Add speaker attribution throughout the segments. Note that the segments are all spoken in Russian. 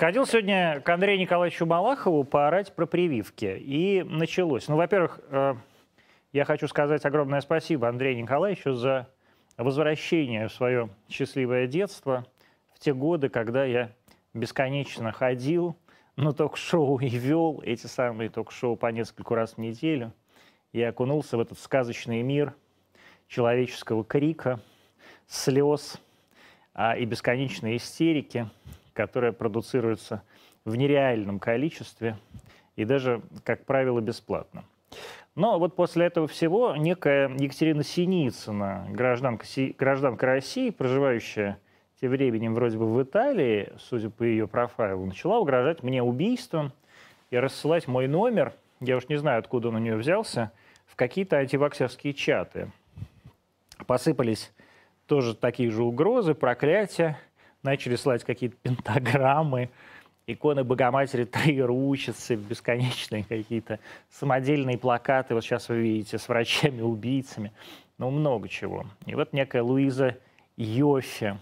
Speaker 1: Сходил сегодня к Андрею Николаевичу Малахову поорать про прививки. И началось. Ну, во-первых, э, я хочу сказать огромное спасибо Андрею Николаевичу за возвращение в свое счастливое детство в те годы, когда я бесконечно ходил на ток-шоу и вел эти самые ток-шоу по нескольку раз в неделю. Я окунулся в этот сказочный мир человеческого крика, слез а, и бесконечной истерики, которая продуцируется в нереальном количестве и даже, как правило, бесплатно. Но вот после этого всего некая Екатерина Синицына, гражданка, гражданка России, проживающая тем временем вроде бы в Италии, судя по ее профайлу, начала угрожать мне убийством и рассылать мой номер, я уж не знаю, откуда он у нее взялся, в какие-то антиваксерские чаты. Посыпались тоже такие же угрозы, проклятия, начали слать какие-то пентаграммы, иконы Богоматери Троеручицы, бесконечные какие-то самодельные плакаты. Вот сейчас вы видите с врачами-убийцами. Ну, много чего. И вот некая Луиза Йофи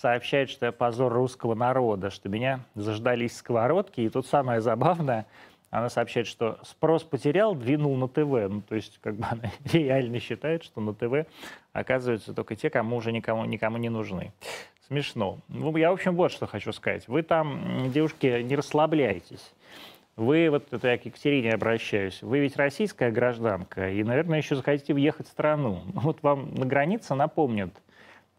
Speaker 1: сообщает, что я позор русского народа, что меня заждались сковородки. И тут самое забавное, она сообщает, что спрос потерял, двинул на ТВ. Ну, то есть, как бы она реально считает, что на ТВ оказываются только те, кому уже никому, никому не нужны. Смешно. Ну, я, в общем, вот что хочу сказать. Вы там, девушки, не расслабляйтесь. Вы, вот это я к Екатерине обращаюсь, вы ведь российская гражданка, и, наверное, еще захотите въехать в страну. Вот вам на границе напомнят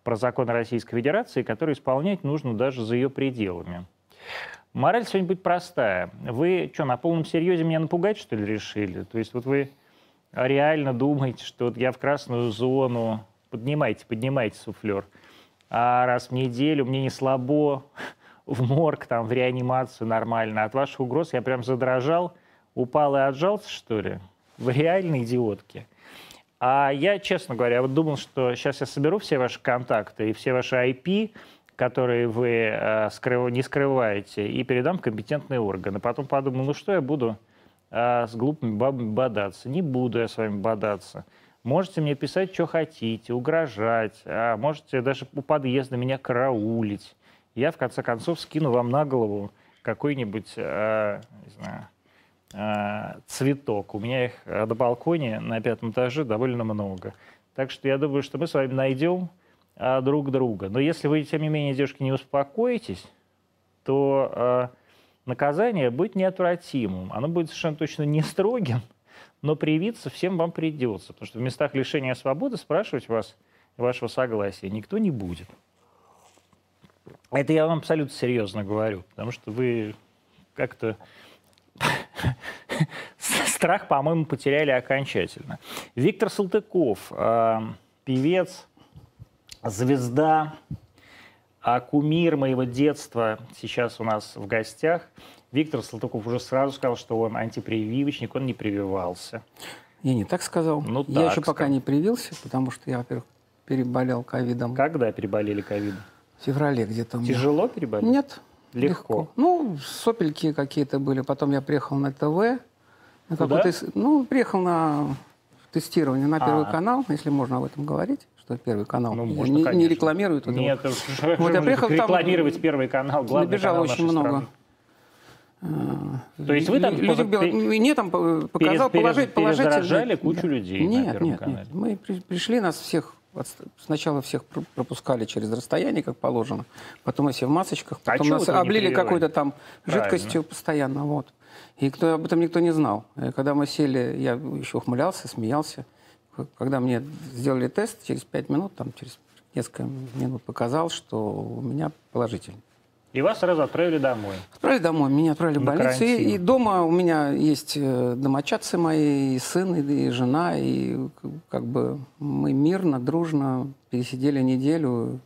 Speaker 1: про законы Российской Федерации, которые исполнять нужно даже за ее пределами. Мораль сегодня будет простая. Вы что, на полном серьезе меня напугать, что ли, решили? То есть вот вы реально думаете, что вот я в красную зону... Поднимайте, поднимайте суфлер – а раз в неделю, мне не слабо, в морг, там, в реанимацию нормально. От ваших угроз я прям задрожал, упал и отжался, что ли? Вы реально идиотки. А я, честно говоря, вот думал, что сейчас я соберу все ваши контакты и все ваши IP, которые вы э, скрыв... не скрываете, и передам компетентные органы. Потом подумал, ну что я буду э, с глупыми бабами бодаться? Не буду я с вами бодаться. Можете мне писать, что хотите, угрожать, а можете даже у подъезда меня караулить. Я, в конце концов, скину вам на голову какой-нибудь, э, не знаю, э, цветок. У меня их на балконе на пятом этаже довольно много. Так что я думаю, что мы с вами найдем э, друг друга. Но если вы, тем не менее, девушки, не успокоитесь, то э, наказание будет неотвратимым. Оно будет совершенно точно не строгим, но привиться всем вам придется, потому что в местах лишения свободы спрашивать вас вашего согласия никто не будет. Это я вам абсолютно серьезно говорю, потому что вы как-то страх, по-моему, потеряли окончательно. Виктор Салтыков, э, певец, звезда, а кумир моего детства сейчас у нас в гостях – Виктор Салтыков уже сразу сказал, что он антипрививочник, он не прививался.
Speaker 2: Я не так сказал. Ну, я так еще пока сказал. не привился, потому что я, во-первых, переболел ковидом.
Speaker 1: Когда переболели ковидом?
Speaker 2: В феврале где-то.
Speaker 1: Тяжело переболеть?
Speaker 2: Нет. Легко. легко. Ну, сопельки какие-то были. Потом я приехал на ТВ. На какой-то, ну, приехал на тестирование на Первый а. канал, если можно об этом говорить, что Первый канал. Ну, можно, не, не рекламируют.
Speaker 1: Нет, вот я приехал рекламировать там, Первый канал, главный
Speaker 2: набежало
Speaker 1: канал
Speaker 2: очень много.
Speaker 1: Страны. То есть вы там
Speaker 2: люди бел... мне там показал
Speaker 1: перез,
Speaker 2: положить,
Speaker 1: положительно... кучу людей
Speaker 2: нет,
Speaker 1: на
Speaker 2: нет,
Speaker 1: канале.
Speaker 2: Нет, мы пришли, нас всех сначала всех пропускали через расстояние, как положено, потом все в масочках, а потом а нас облили какой-то там Правильно. жидкостью постоянно, вот. И кто, об этом никто не знал. И когда мы сели, я еще ухмылялся, смеялся. Когда мне сделали тест, через пять минут, там, через несколько минут показал, что у меня положительный.
Speaker 1: И вас сразу отправили домой?
Speaker 2: Отправили домой. Меня отправили в больницу. И, и дома у меня есть э, домочадцы мои, и сын, и, и жена. И как бы мы мирно, дружно пересидели неделю.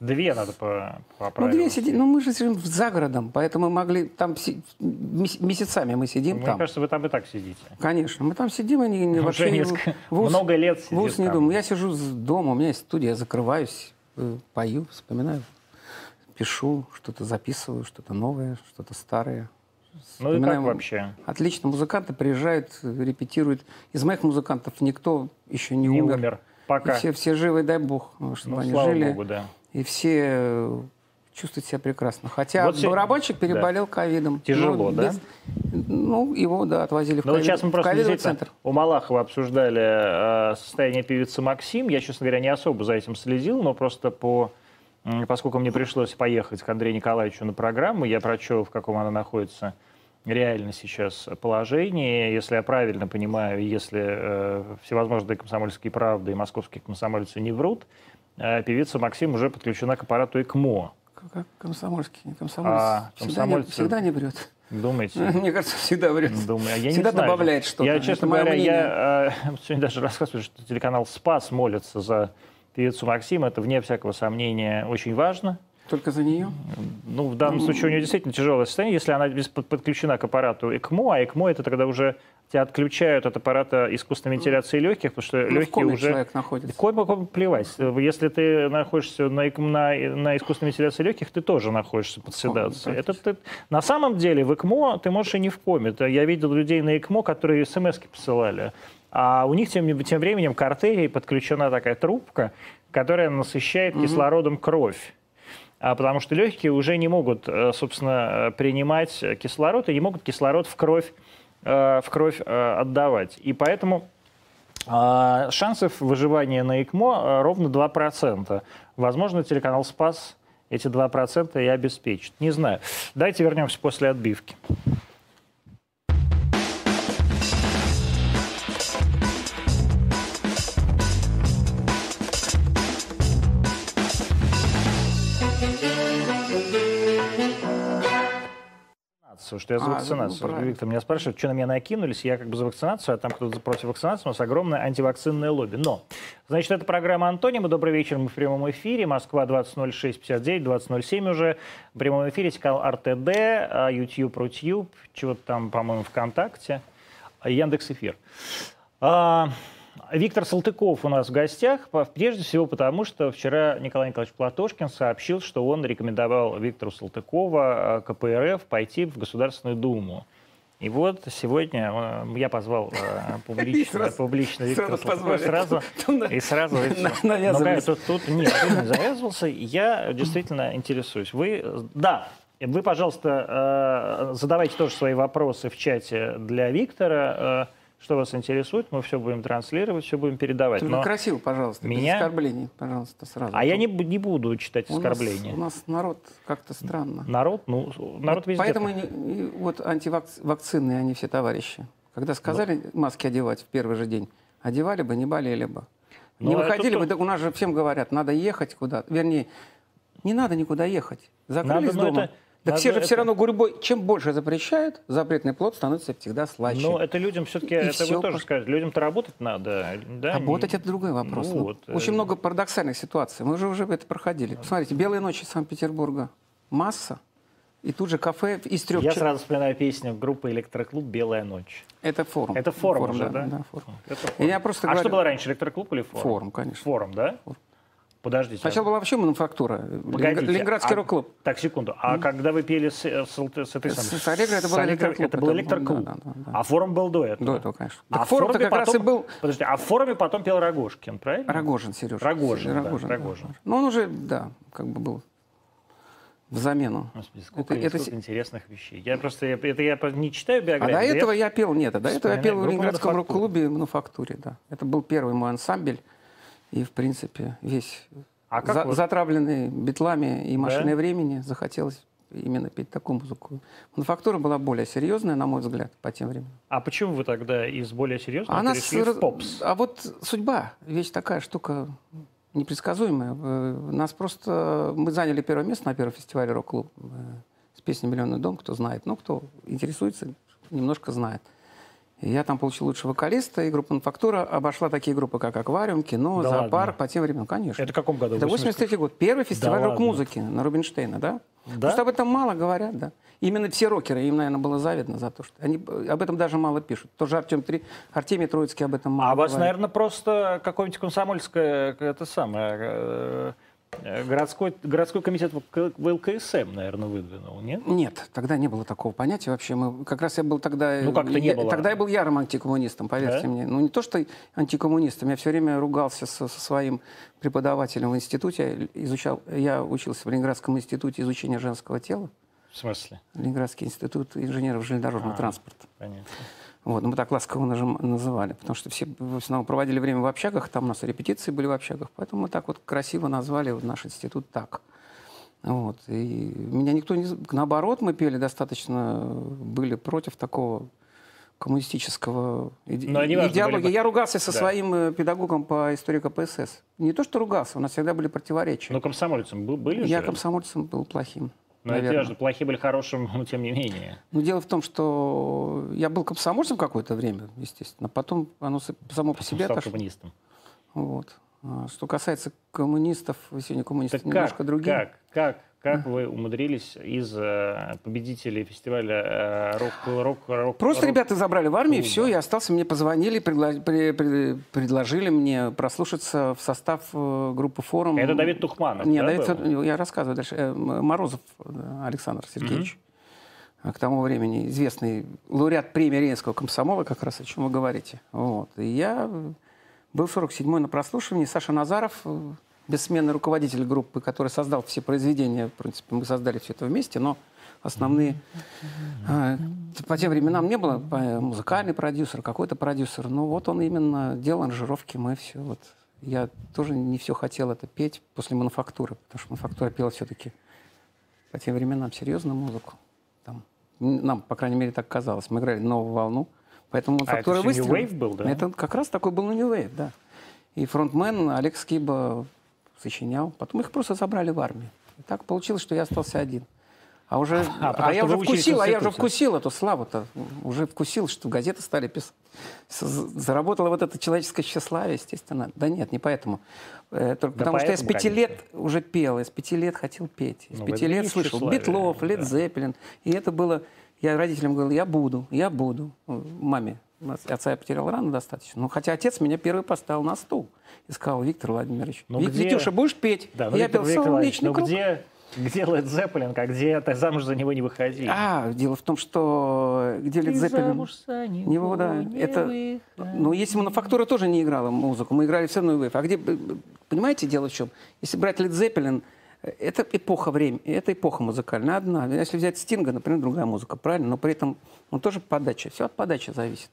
Speaker 1: Две надо по
Speaker 2: Ну, две сидим. Ну, мы же сидим за городом, поэтому мы могли там месяцами мы сидим
Speaker 1: Мне
Speaker 2: там.
Speaker 1: кажется, вы там и так сидите.
Speaker 2: Конечно. Мы там сидим, и не, вообще
Speaker 1: несколько, вуз, много лет сидите
Speaker 2: вуз не думаю. Я сижу дома, у меня есть студия, я закрываюсь, э, пою, вспоминаю пишу, что-то записываю, что-то новое, что-то старое.
Speaker 1: Ну и как вообще?
Speaker 2: Отлично. Музыканты приезжают, репетируют. Из моих музыкантов никто еще не, не умер. умер.
Speaker 1: Пока.
Speaker 2: И все, все живы, дай бог, чтобы
Speaker 1: ну,
Speaker 2: они
Speaker 1: слава
Speaker 2: жили.
Speaker 1: Богу, да.
Speaker 2: И все чувствует себя прекрасно. Хотя вот барабанщик переболел ковидом.
Speaker 1: Тяжело, ну, да?
Speaker 2: ну, его, да, отвозили в,
Speaker 1: ну, ковид, сейчас мы просто центр. У Малахова обсуждали э, состояние певицы Максим. Я, честно говоря, не особо за этим следил, но просто по поскольку мне пришлось поехать к Андрею Николаевичу на программу, я прочел, в каком она находится реально сейчас положении. Если я правильно понимаю, если э, всевозможные комсомольские правды и московские комсомольцы не врут, э, певица Максим уже подключена к аппарату ЭКМО.
Speaker 2: Как комсомольский? Не комсомольцы. А, комсомольцы... Всегда, не, всегда не врет.
Speaker 1: Думаете?
Speaker 2: Мне кажется, всегда врет.
Speaker 1: Думаю, я
Speaker 2: всегда
Speaker 1: не знаю.
Speaker 2: добавляет что-то.
Speaker 1: Я, честно говоря, мнение. я э, сегодня даже рассказываю, что телеканал «Спас» молится за певицу Максим. Это, вне всякого сомнения, очень важно.
Speaker 2: Только за нее?
Speaker 1: Ну, в данном ну, случае у нее действительно тяжелое состояние, если она подключена к аппарату ЭКМО, а ЭКМО это тогда уже тебя отключают от аппарата искусственной вентиляции легких, потому что ну, легкие уже...
Speaker 2: человек находится.
Speaker 1: Коме, коме плевать. Если ты находишься на, на, на искусственной вентиляции легких, ты тоже находишься под седацией. Это ты... На самом деле в ЭКМО ты можешь и не в коме. Я видел людей на ЭКМО, которые смс посылали. А у них тем, тем временем к артерии подключена такая трубка, которая насыщает угу. кислородом кровь. А потому что легкие уже не могут, э, собственно, принимать кислород и не могут кислород в кровь, э, в кровь э, отдавать. И поэтому шансов выживания на ЭКМО ровно 2%. Возможно, телеканал «Спас» эти 2% и обеспечит. Не знаю. Давайте вернемся после отбивки. Вакцинацию, что я за а, вакцинацию. Ну, Виктор меня спрашивает, что на меня накинулись, я как бы за вакцинацию, а там кто-то против вакцинации, у нас огромное антивакцинное лобби. Но, значит, это программа «Антонима». Добрый вечер, мы в прямом эфире. Москва 200659, 2007 уже. В прямом эфире канал РТД, а, YouTube, Рутюб, чего-то там, по-моему, ВКонтакте, а, Яндекс Эфир. Виктор Салтыков у нас в гостях, прежде всего потому, что вчера Николай Николаевич Платошкин сообщил, что он рекомендовал Виктору Салтыкова, э, КПРФ, пойти в Государственную Думу. И вот сегодня э, я позвал э, публично, публично Виктора Салтыкова сразу, и сразу... Ну, тут, тут нет, не завязывался. Я действительно интересуюсь. Вы, да, вы, пожалуйста, задавайте тоже свои вопросы в чате для Виктора что вас интересует, мы все будем транслировать, все будем передавать.
Speaker 2: Только Но красиво, пожалуйста, меня... без оскорблений, пожалуйста, сразу.
Speaker 1: А я не, не буду читать у оскорбления.
Speaker 2: Нас, у нас народ как-то странно.
Speaker 1: Народ? Ну, народ везде.
Speaker 2: Поэтому не, вот антивакцинные они все товарищи. Когда сказали Но... маски одевать в первый же день, одевали бы, не болели бы. Но не выходили бы, у нас же всем говорят, надо ехать куда-то. Вернее, не надо никуда ехать. Закрылись надо, дома. Это так все же это... все равно гурьбой, чем больше запрещают, запретный плод становится всегда слаще.
Speaker 1: Но это людям все-таки, это все вы тоже скажете, людям-то работать надо. Да?
Speaker 2: Работать это другой вопрос. Ну, вот. Очень э, много парадоксальных ситуаций. Мы же уже это проходили. Посмотрите, «Белые ночи» Санкт-Петербурга. Масса. И тут же кафе из трех...
Speaker 1: Я сразу вспоминаю песню группы «Электроклуб. Белая ночь».
Speaker 2: Это форум.
Speaker 1: Это форум, форум уже, да?
Speaker 2: да? да форум. Это форум. Я просто
Speaker 1: а говорю... что было раньше, «Электроклуб» или форум?
Speaker 2: Форум, конечно.
Speaker 1: Форум, да? Форум. Подождите.
Speaker 2: Сначала была вообще мануфактура. Погодите, Ленинградский а, рок-клуб.
Speaker 1: Так, секунду. А mm. когда вы пели с, с, с этой самой...
Speaker 2: С Аллегро это был электроклуб.
Speaker 1: Это был электроклуб. Да, да, да,
Speaker 2: А
Speaker 1: форум был до этого?
Speaker 2: До этого, конечно. А так форум-то как потом, раз и был...
Speaker 1: Подождите, а в форуме потом пел Рогожкин, правильно?
Speaker 2: Рогожин, Сережа.
Speaker 1: Рогожин,
Speaker 2: Рогожин, да, Рогожин. Да. Ну, он уже, да, как бы был в замену.
Speaker 1: Господи, сколько, это, сколько это... интересных вещей. Я просто я, это я не читаю биографию.
Speaker 2: А до этого я, я пел, нет, а до этого я пел в Ленинградском рок-клубе «Мануфактуре», да. Это был первый мой ансамбль. И, в принципе, весь а как За, вот? Затравленный битлами и машиной да? времени захотелось именно петь такую музыку. Мануфактура была более серьезная, на мой взгляд, по тем временам.
Speaker 1: А почему вы тогда из более серьезного а перешли нас, в попс?
Speaker 2: А вот судьба, вещь такая штука непредсказуемая. Э, нас просто... Мы заняли первое место на первом фестивале «Рок-клуб» э, с песней «Миллионный дом», кто знает. Ну, кто интересуется, немножко знает. Я там получил лучшего вокалиста, и группа «Мануфактура» обошла такие группы, как «Аквариум», «Кино», да «Зоопарк» ладно. по тем временам, конечно.
Speaker 1: Это в каком году?
Speaker 2: Это 83 год. Первый фестиваль да рок-музыки на Рубинштейна, да? Да? Потому что об этом мало говорят, да. Именно все рокеры, им, наверное, было завидно за то, что они об этом даже мало пишут. Тоже Артем, Три... Артемий Троицкий об этом мало
Speaker 1: А у вас, наверное, просто какое-нибудь комсомольское, это самое, Э, городской, городской комитет в ЛКСМ, наверное, выдвинул, нет?
Speaker 2: Нет, тогда не было такого понятия вообще. Мы, как раз я был тогда...
Speaker 1: Ну, как-то не
Speaker 2: я,
Speaker 1: было.
Speaker 2: Тогда я был ярым антикоммунистом, поверьте да? мне. Ну, не то, что антикоммунистом. Я все время ругался со, со своим преподавателем в институте. Изучал, я учился в Ленинградском институте изучения женского тела.
Speaker 1: В смысле?
Speaker 2: Ленинградский институт инженеров железнодорожного а, транспорта.
Speaker 1: Понятно.
Speaker 2: Вот, ну, мы так ласково называли, потому что все в основном проводили время в общагах, там у нас репетиции были в общагах, поэтому мы так вот красиво назвали вот наш институт так. Вот. И меня никто не... Наоборот, мы пели достаточно, были против такого коммунистического иде... идеологии. Были... Я ругался со да. своим э, педагогом по истории КПСС. Не то, что ругался, у нас всегда были противоречия.
Speaker 1: Но комсомольцем были
Speaker 2: Я же? комсомольцем был плохим.
Speaker 1: Но наверное. это же плохие были хорошим, но тем не менее.
Speaker 2: Ну, дело в том, что я был комсомольцем какое-то время, естественно. Потом оно само по себе
Speaker 1: стал отошло. коммунистом.
Speaker 2: Вот. А что касается коммунистов, сегодня коммунисты
Speaker 1: так
Speaker 2: немножко
Speaker 1: как,
Speaker 2: другие.
Speaker 1: Как? Как? Как вы умудрились из э, победителей фестиваля э, рок, рок, рок
Speaker 2: Просто
Speaker 1: рок,
Speaker 2: ребята забрали в армию, все, я остался, мне позвонили, предло, при, при, предложили мне прослушаться в состав э, группы «Форум».
Speaker 1: Это Давид Тухманов,
Speaker 2: Нет,
Speaker 1: да,
Speaker 2: Давид, был? я рассказываю дальше. Э, Морозов Александр Сергеевич. Угу. К тому времени известный лауреат премии Ленинского комсомола, как раз о чем вы говорите. Вот. И я был 47-й на прослушивании. Саша Назаров, э, бессменный руководитель группы, который создал все произведения. В принципе, мы создали все это вместе, но основные... Э, по тем временам не было музыкальный продюсер, какой-то продюсер. Но вот он именно делал аранжировки, мы все вот... Я тоже не все хотел это петь после мануфактуры, потому что мануфактура пела все-таки по тем временам серьезную музыку. Там, нам, по крайней мере, так казалось. Мы играли новую волну. Поэтому мануфактура
Speaker 1: а это
Speaker 2: выстрелила.
Speaker 1: New Wave был, да?
Speaker 2: Это как раз такой был New Wave, да. И фронтмен Алекс Скиба сочинял. Потом их просто забрали в армию. И так получилось, что я остался один. А уже, а, а я уже вкусил, а я уже вкусил эту славу-то, уже вкусил, что газеты стали писать. Заработало вот это человеческое тщеславие, естественно. Да нет, не поэтому. Э, только да потому поэтому, что я с пяти конечно. лет уже пел, я с пяти лет хотел петь. С ну, пяти лет слышал Битлов, Лед да. Зеппелин. И это было... Я родителям говорил, я буду, я буду. Маме. Отца я потерял рано достаточно. Но хотя отец меня первый поставил на стул и сказал, Виктор Владимирович, ну, где... Витюша, будешь петь?
Speaker 1: Да, ну, я Виктор, пел солнечный ну, где, где Лед Зеппелин, как где ты замуж за него не выходи?
Speaker 2: А, дело в том, что где Лед Зеппелин... замуж за него, него да, не это... Выходи. Ну, если мануфактура тоже не играла музыку, мы играли все равно А где... Понимаете, дело в чем? Если брать Лед Зеппелин, это эпоха времени, это эпоха музыкальная одна. Если взять Стинга, например, другая музыка, правильно? Но при этом он тоже подача. Все от подачи зависит.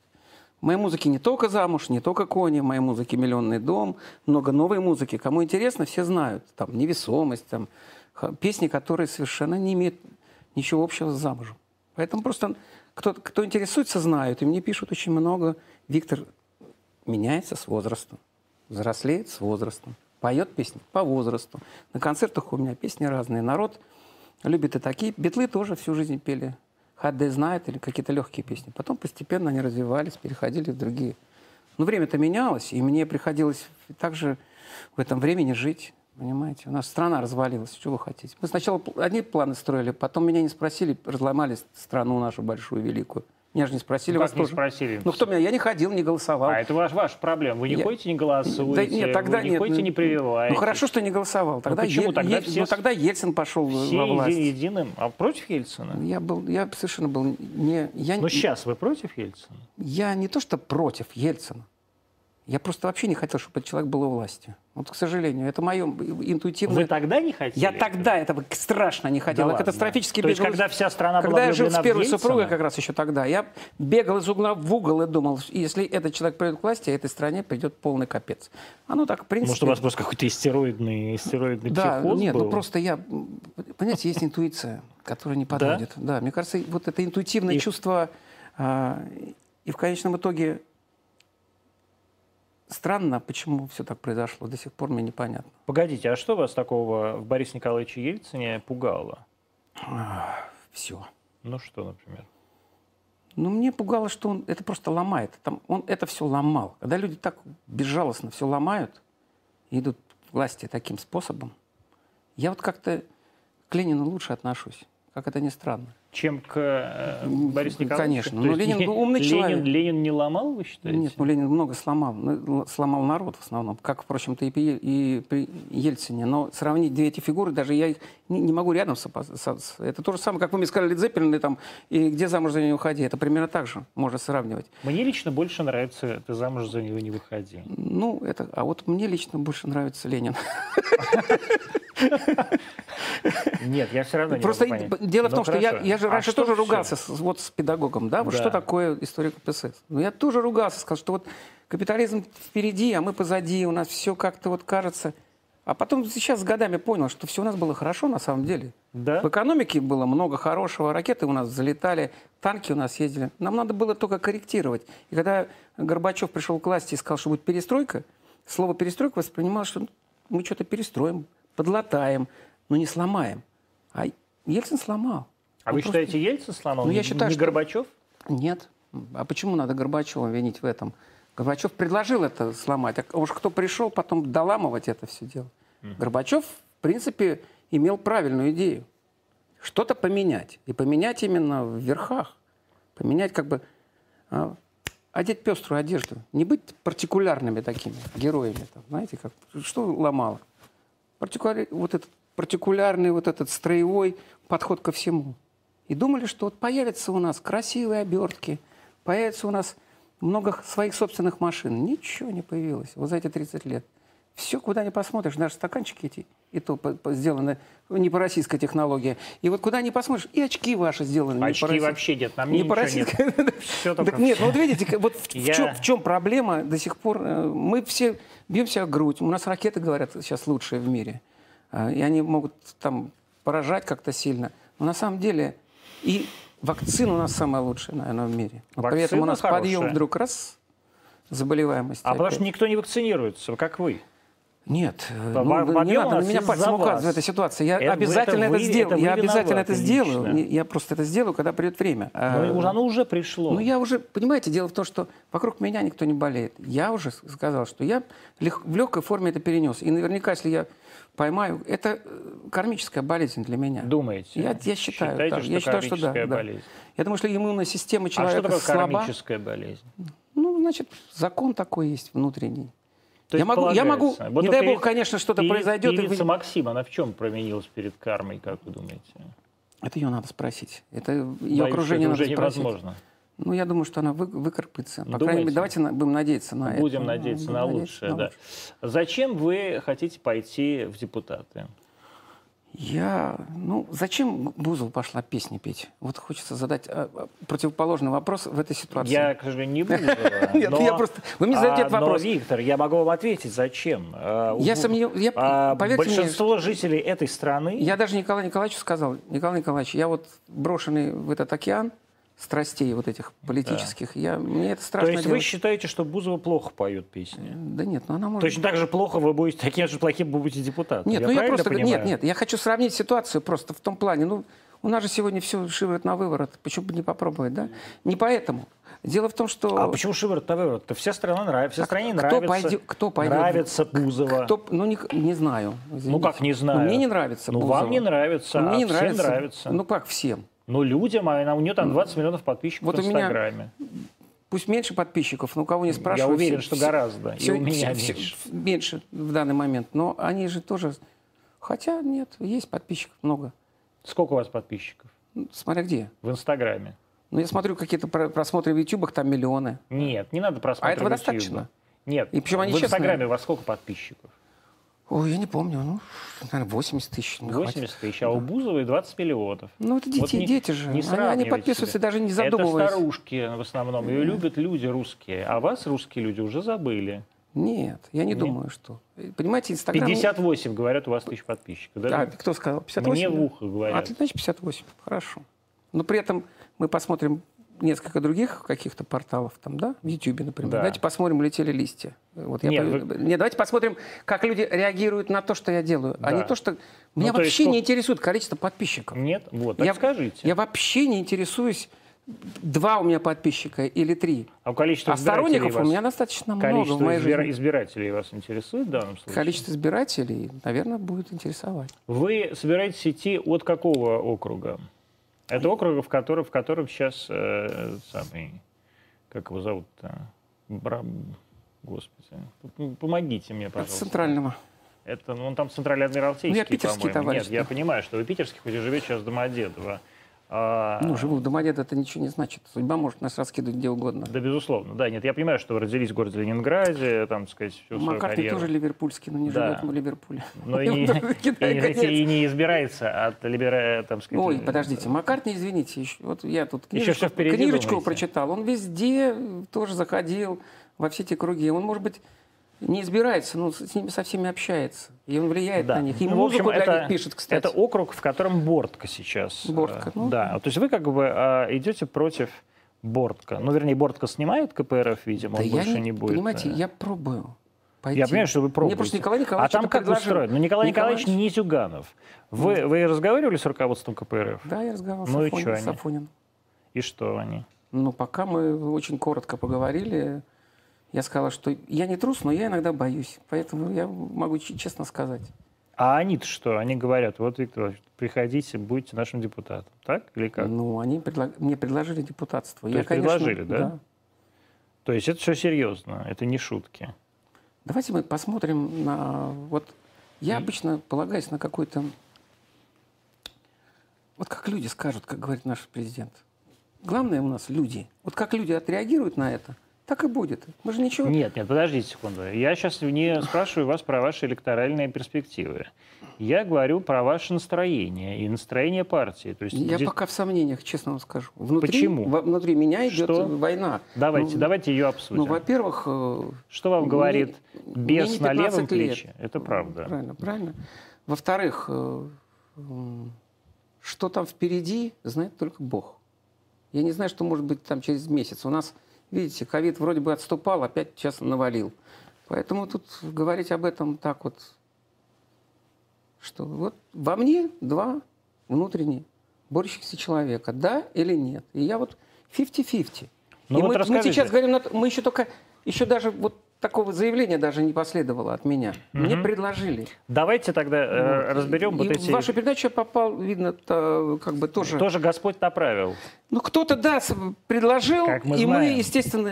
Speaker 2: Моей музыке не только «Замуж», не только «Кони», в моей музыке «Миллионный дом», много новой музыки. Кому интересно, все знают. Там «Невесомость», там песни, которые совершенно не имеют ничего общего с «Замужем». Поэтому просто кто, кто интересуется, знают. И мне пишут очень много. Виктор меняется с возрастом, взрослеет с возрастом, поет песни по возрасту. На концертах у меня песни разные. Народ любит и такие. Битлы тоже всю жизнь пели Хадде знает или какие-то легкие песни. Потом постепенно они развивались, переходили в другие. Но время-то менялось, и мне приходилось также в этом времени жить. Понимаете, у нас страна развалилась, что вы хотите. Мы сначала одни планы строили, потом меня не спросили, разломали страну нашу большую, великую. Меня же не спросили.
Speaker 1: Ну,
Speaker 2: вас
Speaker 1: не тоже. спросили?
Speaker 2: Ну, кто меня? Я не ходил, не голосовал.
Speaker 1: А это ваш, ваша проблема. Вы не я... ходите, не голосуете, да, нет, тогда вы не нет, ходите, не прививаете.
Speaker 2: Ну, хорошо, что не голосовал. Ну, тогда,
Speaker 1: ну, почему? Е... Тогда
Speaker 2: е...
Speaker 1: все...
Speaker 2: ну, тогда Ельцин пошел
Speaker 1: все
Speaker 2: во власть.
Speaker 1: Все единым. А против Ельцина?
Speaker 2: Я, был, я совершенно был не... Я...
Speaker 1: Но сейчас вы против Ельцина?
Speaker 2: Я не то, что против Ельцина. Я просто вообще не хотел, чтобы этот человек был у власти. Вот, к сожалению, это мое интуитивное...
Speaker 1: Вы тогда не хотели?
Speaker 2: Я тогда этого страшно не хотел. Да я катастрофически
Speaker 1: То
Speaker 2: бегал.
Speaker 1: есть, когда вся страна
Speaker 2: когда
Speaker 1: была
Speaker 2: я жил с первой
Speaker 1: Ельцина?
Speaker 2: супругой как раз еще тогда, я бегал из угла в угол и думал, если этот человек придет к власти, этой стране придет полный капец. Оно так, в принципе...
Speaker 1: Может, у вас просто какой-то истероидный, истероидный
Speaker 2: да,
Speaker 1: психоз
Speaker 2: нет,
Speaker 1: был?
Speaker 2: ну просто я... Понимаете, есть интуиция, которая не подводит. Да? да, мне кажется, вот это интуитивное и... чувство... А, и в конечном итоге странно, почему все так произошло, до сих пор мне непонятно.
Speaker 1: Погодите, а что вас такого в Борисе Николаевиче Ельцине пугало?
Speaker 2: Все.
Speaker 1: Ну что, например?
Speaker 2: Ну, мне пугало, что он это просто ломает. Там, он это все ломал. Когда люди так безжалостно все ломают и идут к власти таким способом, я вот как-то к Ленину лучше отношусь. как это ни странно.
Speaker 1: Чем к э, Борису Николаевичу?
Speaker 2: Конечно. Но Ленин был умный
Speaker 1: Ленин,
Speaker 2: человек.
Speaker 1: Ленин не ломал, вы считаете?
Speaker 2: Нет, ну Ленин много сломал. Ну, сломал народ в основном, как, впрочем-то, и, и при Ельцине. Но сравнить две эти фигуры, даже я их не, не могу рядом сопо... Это то же самое, как вы мне сказали, Лидзеппелин, там, и «Где замуж за нее уходи». Это примерно так же можно сравнивать.
Speaker 1: Мне лично больше нравится «Ты замуж за него не выходи».
Speaker 2: Ну, это... А вот мне лично больше нравится Ленин.
Speaker 1: Нет, я все равно не
Speaker 2: Просто дело в ну, том, что я, я же а раньше тоже ругался с, вот с педагогом, да, вот что такое история КПСС. Но я тоже ругался, сказал, что вот капитализм впереди, а мы позади, у нас все как-то вот кажется. А потом сейчас с годами понял, что все у нас было хорошо на самом деле.
Speaker 1: Да?
Speaker 2: В экономике было много хорошего, ракеты у нас залетали, танки у нас ездили. Нам надо было только корректировать. И когда Горбачев пришел к власти и сказал, что будет перестройка, слово перестройка воспринималось, что мы что-то перестроим, подлатаем, но не сломаем. А Ельцин сломал.
Speaker 1: А Он вы просто... считаете, Ельцин сломал?
Speaker 2: Ну, я считаю,
Speaker 1: не
Speaker 2: что...
Speaker 1: Горбачев?
Speaker 2: Нет. А почему надо Горбачева винить в этом? Горбачев предложил это сломать. А уж кто пришел потом доламывать это все дело? Mm. Горбачев, в принципе, имел правильную идею. Что-то поменять. И поменять именно в верхах. Поменять как бы... А, одеть пеструю одежду. Не быть партикулярными такими героями. Там, знаете, как, что ломало? Партикуляр, вот этот партикулярный, вот этот строевой подход ко всему. И думали, что вот появятся у нас красивые обертки, появится у нас много своих собственных машин. Ничего не появилось вот за эти 30 лет. Все, куда ни посмотришь, даже стаканчики эти, и то сделаны не по российской технологии. И вот куда ни посмотришь, и очки ваши сделаны
Speaker 1: очки
Speaker 2: не по
Speaker 1: вообще нет, нам не по российской. Нет.
Speaker 2: Все так нет, ну вот видите, вот в, Я... в, чем, в чем проблема до сих пор? Э, мы все бьемся о грудь. У нас ракеты, говорят, сейчас лучшие в мире. А, и они могут там поражать как-то сильно. Но на самом деле и вакцина у нас самая лучшая, наверное, в мире. Но при этом у нас хорошая. подъем вдруг раз заболеваемости.
Speaker 1: А опять. потому что никто не вакцинируется, как вы.
Speaker 2: Нет, ну, не надо на меня пальцем указывать в этой ситуации. Я это, обязательно это, это сделаю. Это я обязательно это сделаю. Лично. Я просто это сделаю, когда придет время.
Speaker 1: Ну, оно уже пришло.
Speaker 2: Ну, я уже, понимаете, дело в том, что вокруг меня никто не болеет. Я уже сказал, что я в легкой форме это перенес. И наверняка, если я поймаю, это э, кармическая болезнь для меня.
Speaker 1: Думаете?
Speaker 2: Я, я считаю,
Speaker 1: Считаете,
Speaker 2: да.
Speaker 1: что
Speaker 2: я считаю, что да,
Speaker 1: болезнь?
Speaker 2: да. Я думаю, что иммунная система человека
Speaker 1: а что такое
Speaker 2: слаба.
Speaker 1: кармическая болезнь?
Speaker 2: Ну, значит, закон такой есть внутренний. То я могу, я могу, вот не дай бог, конечно, что-то произойдет.
Speaker 1: Певица и... Максим, она в чем променилась перед кармой, как вы думаете?
Speaker 2: Это ее надо спросить. Это ее Боюсь, окружение
Speaker 1: это
Speaker 2: надо
Speaker 1: уже
Speaker 2: спросить.
Speaker 1: невозможно.
Speaker 2: Ну, я думаю, что она вы, выкарпается. По крайней мере, давайте будем надеяться на
Speaker 1: будем
Speaker 2: это.
Speaker 1: Будем надеяться ну, на лучшее, на да. Лучшее. Зачем вы хотите пойти в депутаты?
Speaker 2: Я, ну, зачем Бузова пошла песни петь? Вот хочется задать а, а, противоположный вопрос в этой ситуации.
Speaker 1: Я, к сожалению, не Бузова. Нет,
Speaker 2: я просто... Вы мне задаете этот вопрос.
Speaker 1: Но, Виктор, я могу вам ответить, зачем.
Speaker 2: А, я сомневаюсь...
Speaker 1: Большинство жителей этой страны...
Speaker 2: Я даже Николаю Николаевичу сказал, Николай Николаевич, я вот брошенный в этот океан, страстей вот этих политических. Да. Я, мне это страшно
Speaker 1: То есть
Speaker 2: делать.
Speaker 1: вы считаете, что Бузова плохо поет песни?
Speaker 2: Да нет, но она может...
Speaker 1: Точно так же плохо вы будете, таким же плохим вы будете депутатом.
Speaker 2: Нет,
Speaker 1: я
Speaker 2: ну я просто... Понимаю? Нет, нет, я хочу сравнить ситуацию просто в том плане. Ну, у нас же сегодня все шиворот на выворот. Почему бы не попробовать, да? Не поэтому. Дело в том, что...
Speaker 1: А почему шиворот на выворот? -то вся страна нравится, вся а стране
Speaker 2: кто
Speaker 1: нравится.
Speaker 2: Пойдет, кто пойдет?
Speaker 1: Нравится Бузова.
Speaker 2: Кто, ну, не, не знаю.
Speaker 1: Извините. Ну, как не знаю?
Speaker 2: Ну, мне не нравится
Speaker 1: Ну,
Speaker 2: Бузова.
Speaker 1: вам не нравится,
Speaker 2: ну, мне
Speaker 1: а
Speaker 2: не нравится.
Speaker 1: нравится.
Speaker 2: Ну, как всем?
Speaker 1: Ну, людям, а у нее там 20 миллионов подписчиков вот в Инстаграме.
Speaker 2: Меня, пусть меньше подписчиков, но кого не спрашивают.
Speaker 1: Я уверен, все, что все, гораздо.
Speaker 2: Все,
Speaker 1: и у меня
Speaker 2: все, меньше. меньше в данный момент. Но они же тоже... Хотя нет, есть подписчиков много.
Speaker 1: Сколько у вас подписчиков?
Speaker 2: Ну, смотря где.
Speaker 1: В Инстаграме.
Speaker 2: Ну, я смотрю какие-то просмотры в Ютубах, там миллионы.
Speaker 1: Нет, не надо просмотры
Speaker 2: А этого достаточно?
Speaker 1: Нет.
Speaker 2: И причем они
Speaker 1: в
Speaker 2: честные.
Speaker 1: Инстаграме у вас сколько подписчиков?
Speaker 2: Ой, я не помню. Ну, наверное, 80 тысяч.
Speaker 1: 80 тысяч, а у Бузовой 20 миллионов.
Speaker 2: Ну, это дети, вот не, дети же.
Speaker 1: Не
Speaker 2: они, они подписываются,
Speaker 1: себя.
Speaker 2: даже не задумываясь.
Speaker 1: Это старушки в основном. Ее любят люди русские. А вас русские люди уже забыли.
Speaker 2: Нет, я не Нет? думаю, что. Понимаете, Инстаграм...
Speaker 1: 58, говорят, у вас тысяч подписчиков. Да?
Speaker 2: А, кто сказал? 58?
Speaker 1: Мне в ухо говорят.
Speaker 2: А, значит, 58. Хорошо. Но при этом мы посмотрим несколько других каких-то порталов, там, да, в Ютьюбе, например. Да. Давайте посмотрим, летели листья. Вот
Speaker 1: Нет,
Speaker 2: я
Speaker 1: вы...
Speaker 2: Нет, давайте посмотрим, как люди реагируют на то, что я делаю, да. а не то, что... Ну, Меня вообще есть... не интересует количество подписчиков.
Speaker 1: Нет? Вот, так
Speaker 2: я,
Speaker 1: скажите.
Speaker 2: Я вообще не интересуюсь, два у меня подписчика или три.
Speaker 1: А, количество
Speaker 2: а сторонников вас... у меня достаточно много в моей
Speaker 1: избир...
Speaker 2: жизни.
Speaker 1: избирателей вас интересует в данном случае?
Speaker 2: Количество избирателей, наверное, будет интересовать.
Speaker 1: Вы собираетесь идти от какого округа? Это округ, в котором, в котором сейчас э, самый, как его зовут-то? Бра... Господи, помогите мне, пожалуйста.
Speaker 2: От центрального.
Speaker 1: Это, ну, он там центральный адмиралтейский, ну,
Speaker 2: я питерский товарищ.
Speaker 1: Нет, я понимаю, что вы питерский, хоть и живете сейчас в Домодедово.
Speaker 2: А... Ну, живу в Домодедово, это ничего не значит. Судьба может нас раскидывать где угодно.
Speaker 1: Да, безусловно. Да, нет, я понимаю, что вы родились в городе Ленинграде, там, так сказать, всю
Speaker 2: Маккартни тоже ливерпульский, но не да. живет в Ливерпуле.
Speaker 1: Но и не, и, не избирается от либера, там, сказать...
Speaker 2: Ой, подождите, Маккартни, извините, еще, вот я тут книжечку, книжечку прочитал, он везде тоже заходил во все эти круги. Он, может быть, не избирается, но с ними со всеми общается. И он влияет да. на них. И ну, музыку общем, для это, них пишет, кстати.
Speaker 1: Это округ, в котором Бортка сейчас.
Speaker 2: Бортка,
Speaker 1: э, ну. Да, то есть вы как бы э, идете против Бортка. Ну, вернее, Бортка снимает КПРФ, видимо,
Speaker 2: да
Speaker 1: он больше не, не будет.
Speaker 2: Понимаете, э. я пробую. Пойти.
Speaker 1: Я понимаю, что вы пробуете. Мне
Speaker 2: просто Николай Николаевич
Speaker 1: А там как предложил. устроено? Ну, Николай Николаевич, Николаевич не Зюганов. Вы, mm. вы разговаривали с руководством КПРФ?
Speaker 2: Да, я разговаривал ну, с, Афонин, с Афониным.
Speaker 1: И что они?
Speaker 2: Ну, пока мы очень коротко поговорили, я сказала, что я не трус, но я иногда боюсь. Поэтому я могу честно сказать.
Speaker 1: А они-то что? Они говорят, вот, Виктор приходите, будьте нашим депутатом. Так или как?
Speaker 2: Ну, они предлаг... мне предложили депутатство.
Speaker 1: То я, есть конечно, предложили, да? да? То есть это все серьезно, это не шутки.
Speaker 2: Давайте мы посмотрим на... Вот я обычно полагаюсь на какой-то... Вот как люди скажут, как говорит наш президент. Главное у нас люди. Вот как люди отреагируют на это – так и будет. Мы же ничего...
Speaker 1: Нет, нет, подождите секунду. Я сейчас не спрашиваю вас про ваши электоральные перспективы. Я говорю про ваше настроение и настроение партии. То есть
Speaker 2: я здесь... пока в сомнениях, честно вам скажу. Внутри,
Speaker 1: Почему?
Speaker 2: В, внутри меня идет Что? война.
Speaker 1: Давайте, ну, давайте ее обсудим.
Speaker 2: Ну, во-первых...
Speaker 1: Э, Что вам мне, говорит без на левом плече? Это правда.
Speaker 2: Правильно, правильно. Во-вторых, э, что там впереди, знает только Бог. Я не знаю, что может быть там через месяц. У нас Видите, ковид вроде бы отступал, опять сейчас навалил. Поэтому тут говорить об этом так вот, что вот во мне два внутренние борющихся человека, да или нет. И я вот 50-50. Ну, и вот мы, мы сейчас говорим, мы еще только, еще даже вот такого заявления даже не последовало от меня. Угу. Мне предложили.
Speaker 1: Давайте тогда э, вот. разберем и вот эти...
Speaker 2: В вашу передачу я попал, видно, то, как бы тоже...
Speaker 1: Тоже Господь направил.
Speaker 2: Ну, кто-то, да, предложил, мы и знаем. мы, естественно...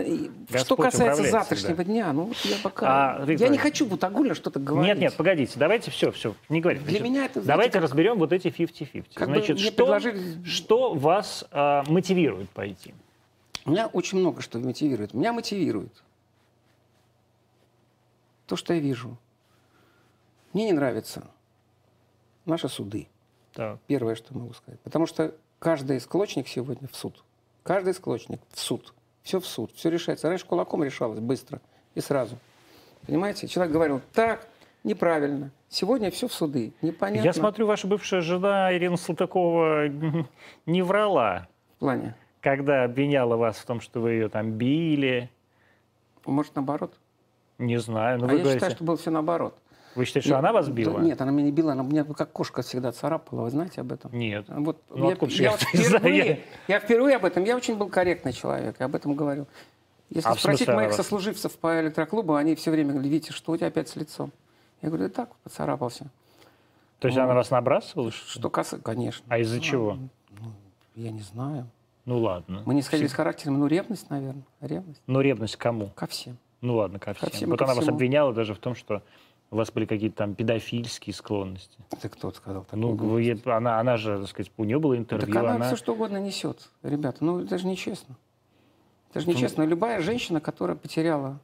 Speaker 2: Господь что касается завтрашнего всегда. дня, ну, вот я пока... А, я не хочу вот огульно что-то говорить.
Speaker 1: Нет, нет, погодите, давайте все, все, не говорите.
Speaker 2: Для меня это...
Speaker 1: Давайте как... разберем вот эти 50-50. Значит, что, предложили... что вас а, мотивирует пойти?
Speaker 2: Меня очень много что мотивирует. Меня мотивирует то, что я вижу. Мне не нравятся наши суды.
Speaker 1: Так.
Speaker 2: Первое, что могу сказать. Потому что каждый склочник сегодня в суд. Каждый склочник в суд. Все в суд. Все решается. Раньше кулаком решалось быстро и сразу. Понимаете? Человек говорил, так, неправильно. Сегодня все в суды. Непонятно.
Speaker 1: Я смотрю, ваша бывшая жена Ирина Салтыкова не врала.
Speaker 2: В плане?
Speaker 1: Когда обвиняла вас в том, что вы ее там били.
Speaker 2: Может, наоборот?
Speaker 1: Не знаю.
Speaker 2: Но а я говорите... считаю, что было все наоборот.
Speaker 1: Вы считаете, что я, она вас била?
Speaker 2: Нет, она меня не била, она меня как кошка всегда царапала. Вы знаете об этом?
Speaker 1: Нет.
Speaker 2: Вот
Speaker 1: ну,
Speaker 2: я,
Speaker 1: откуда я,
Speaker 2: я, впервые, я впервые об этом, я очень был корректный человек, я об этом говорю. Если а спросить моих сослуживцев по электроклубу, они все время говорят, видите, что у тебя опять с лицом? Я говорю, да так, поцарапался.
Speaker 1: То есть вот. она вас набрасывала?
Speaker 2: Что касается, конечно.
Speaker 1: А из-за
Speaker 2: ну,
Speaker 1: чего?
Speaker 2: Ну, я не знаю.
Speaker 1: Ну ладно.
Speaker 2: Мы не сходили Все... с характером, ну ревность, наверное, ревность.
Speaker 1: Ну ревность к кому?
Speaker 2: Ко всем.
Speaker 1: Ну ладно, ко всем. Ко всем вот ко она всему. вас обвиняла даже в том, что у вас были какие-то там педофильские склонности.
Speaker 2: Это кто сказал?
Speaker 1: Ну, вы, она, она же, так сказать, у нее было интервью. Так
Speaker 2: она,
Speaker 1: она
Speaker 2: все что угодно несет. Ребята, ну это же нечестно. Это же нечестно. Любая женщина, которая потеряла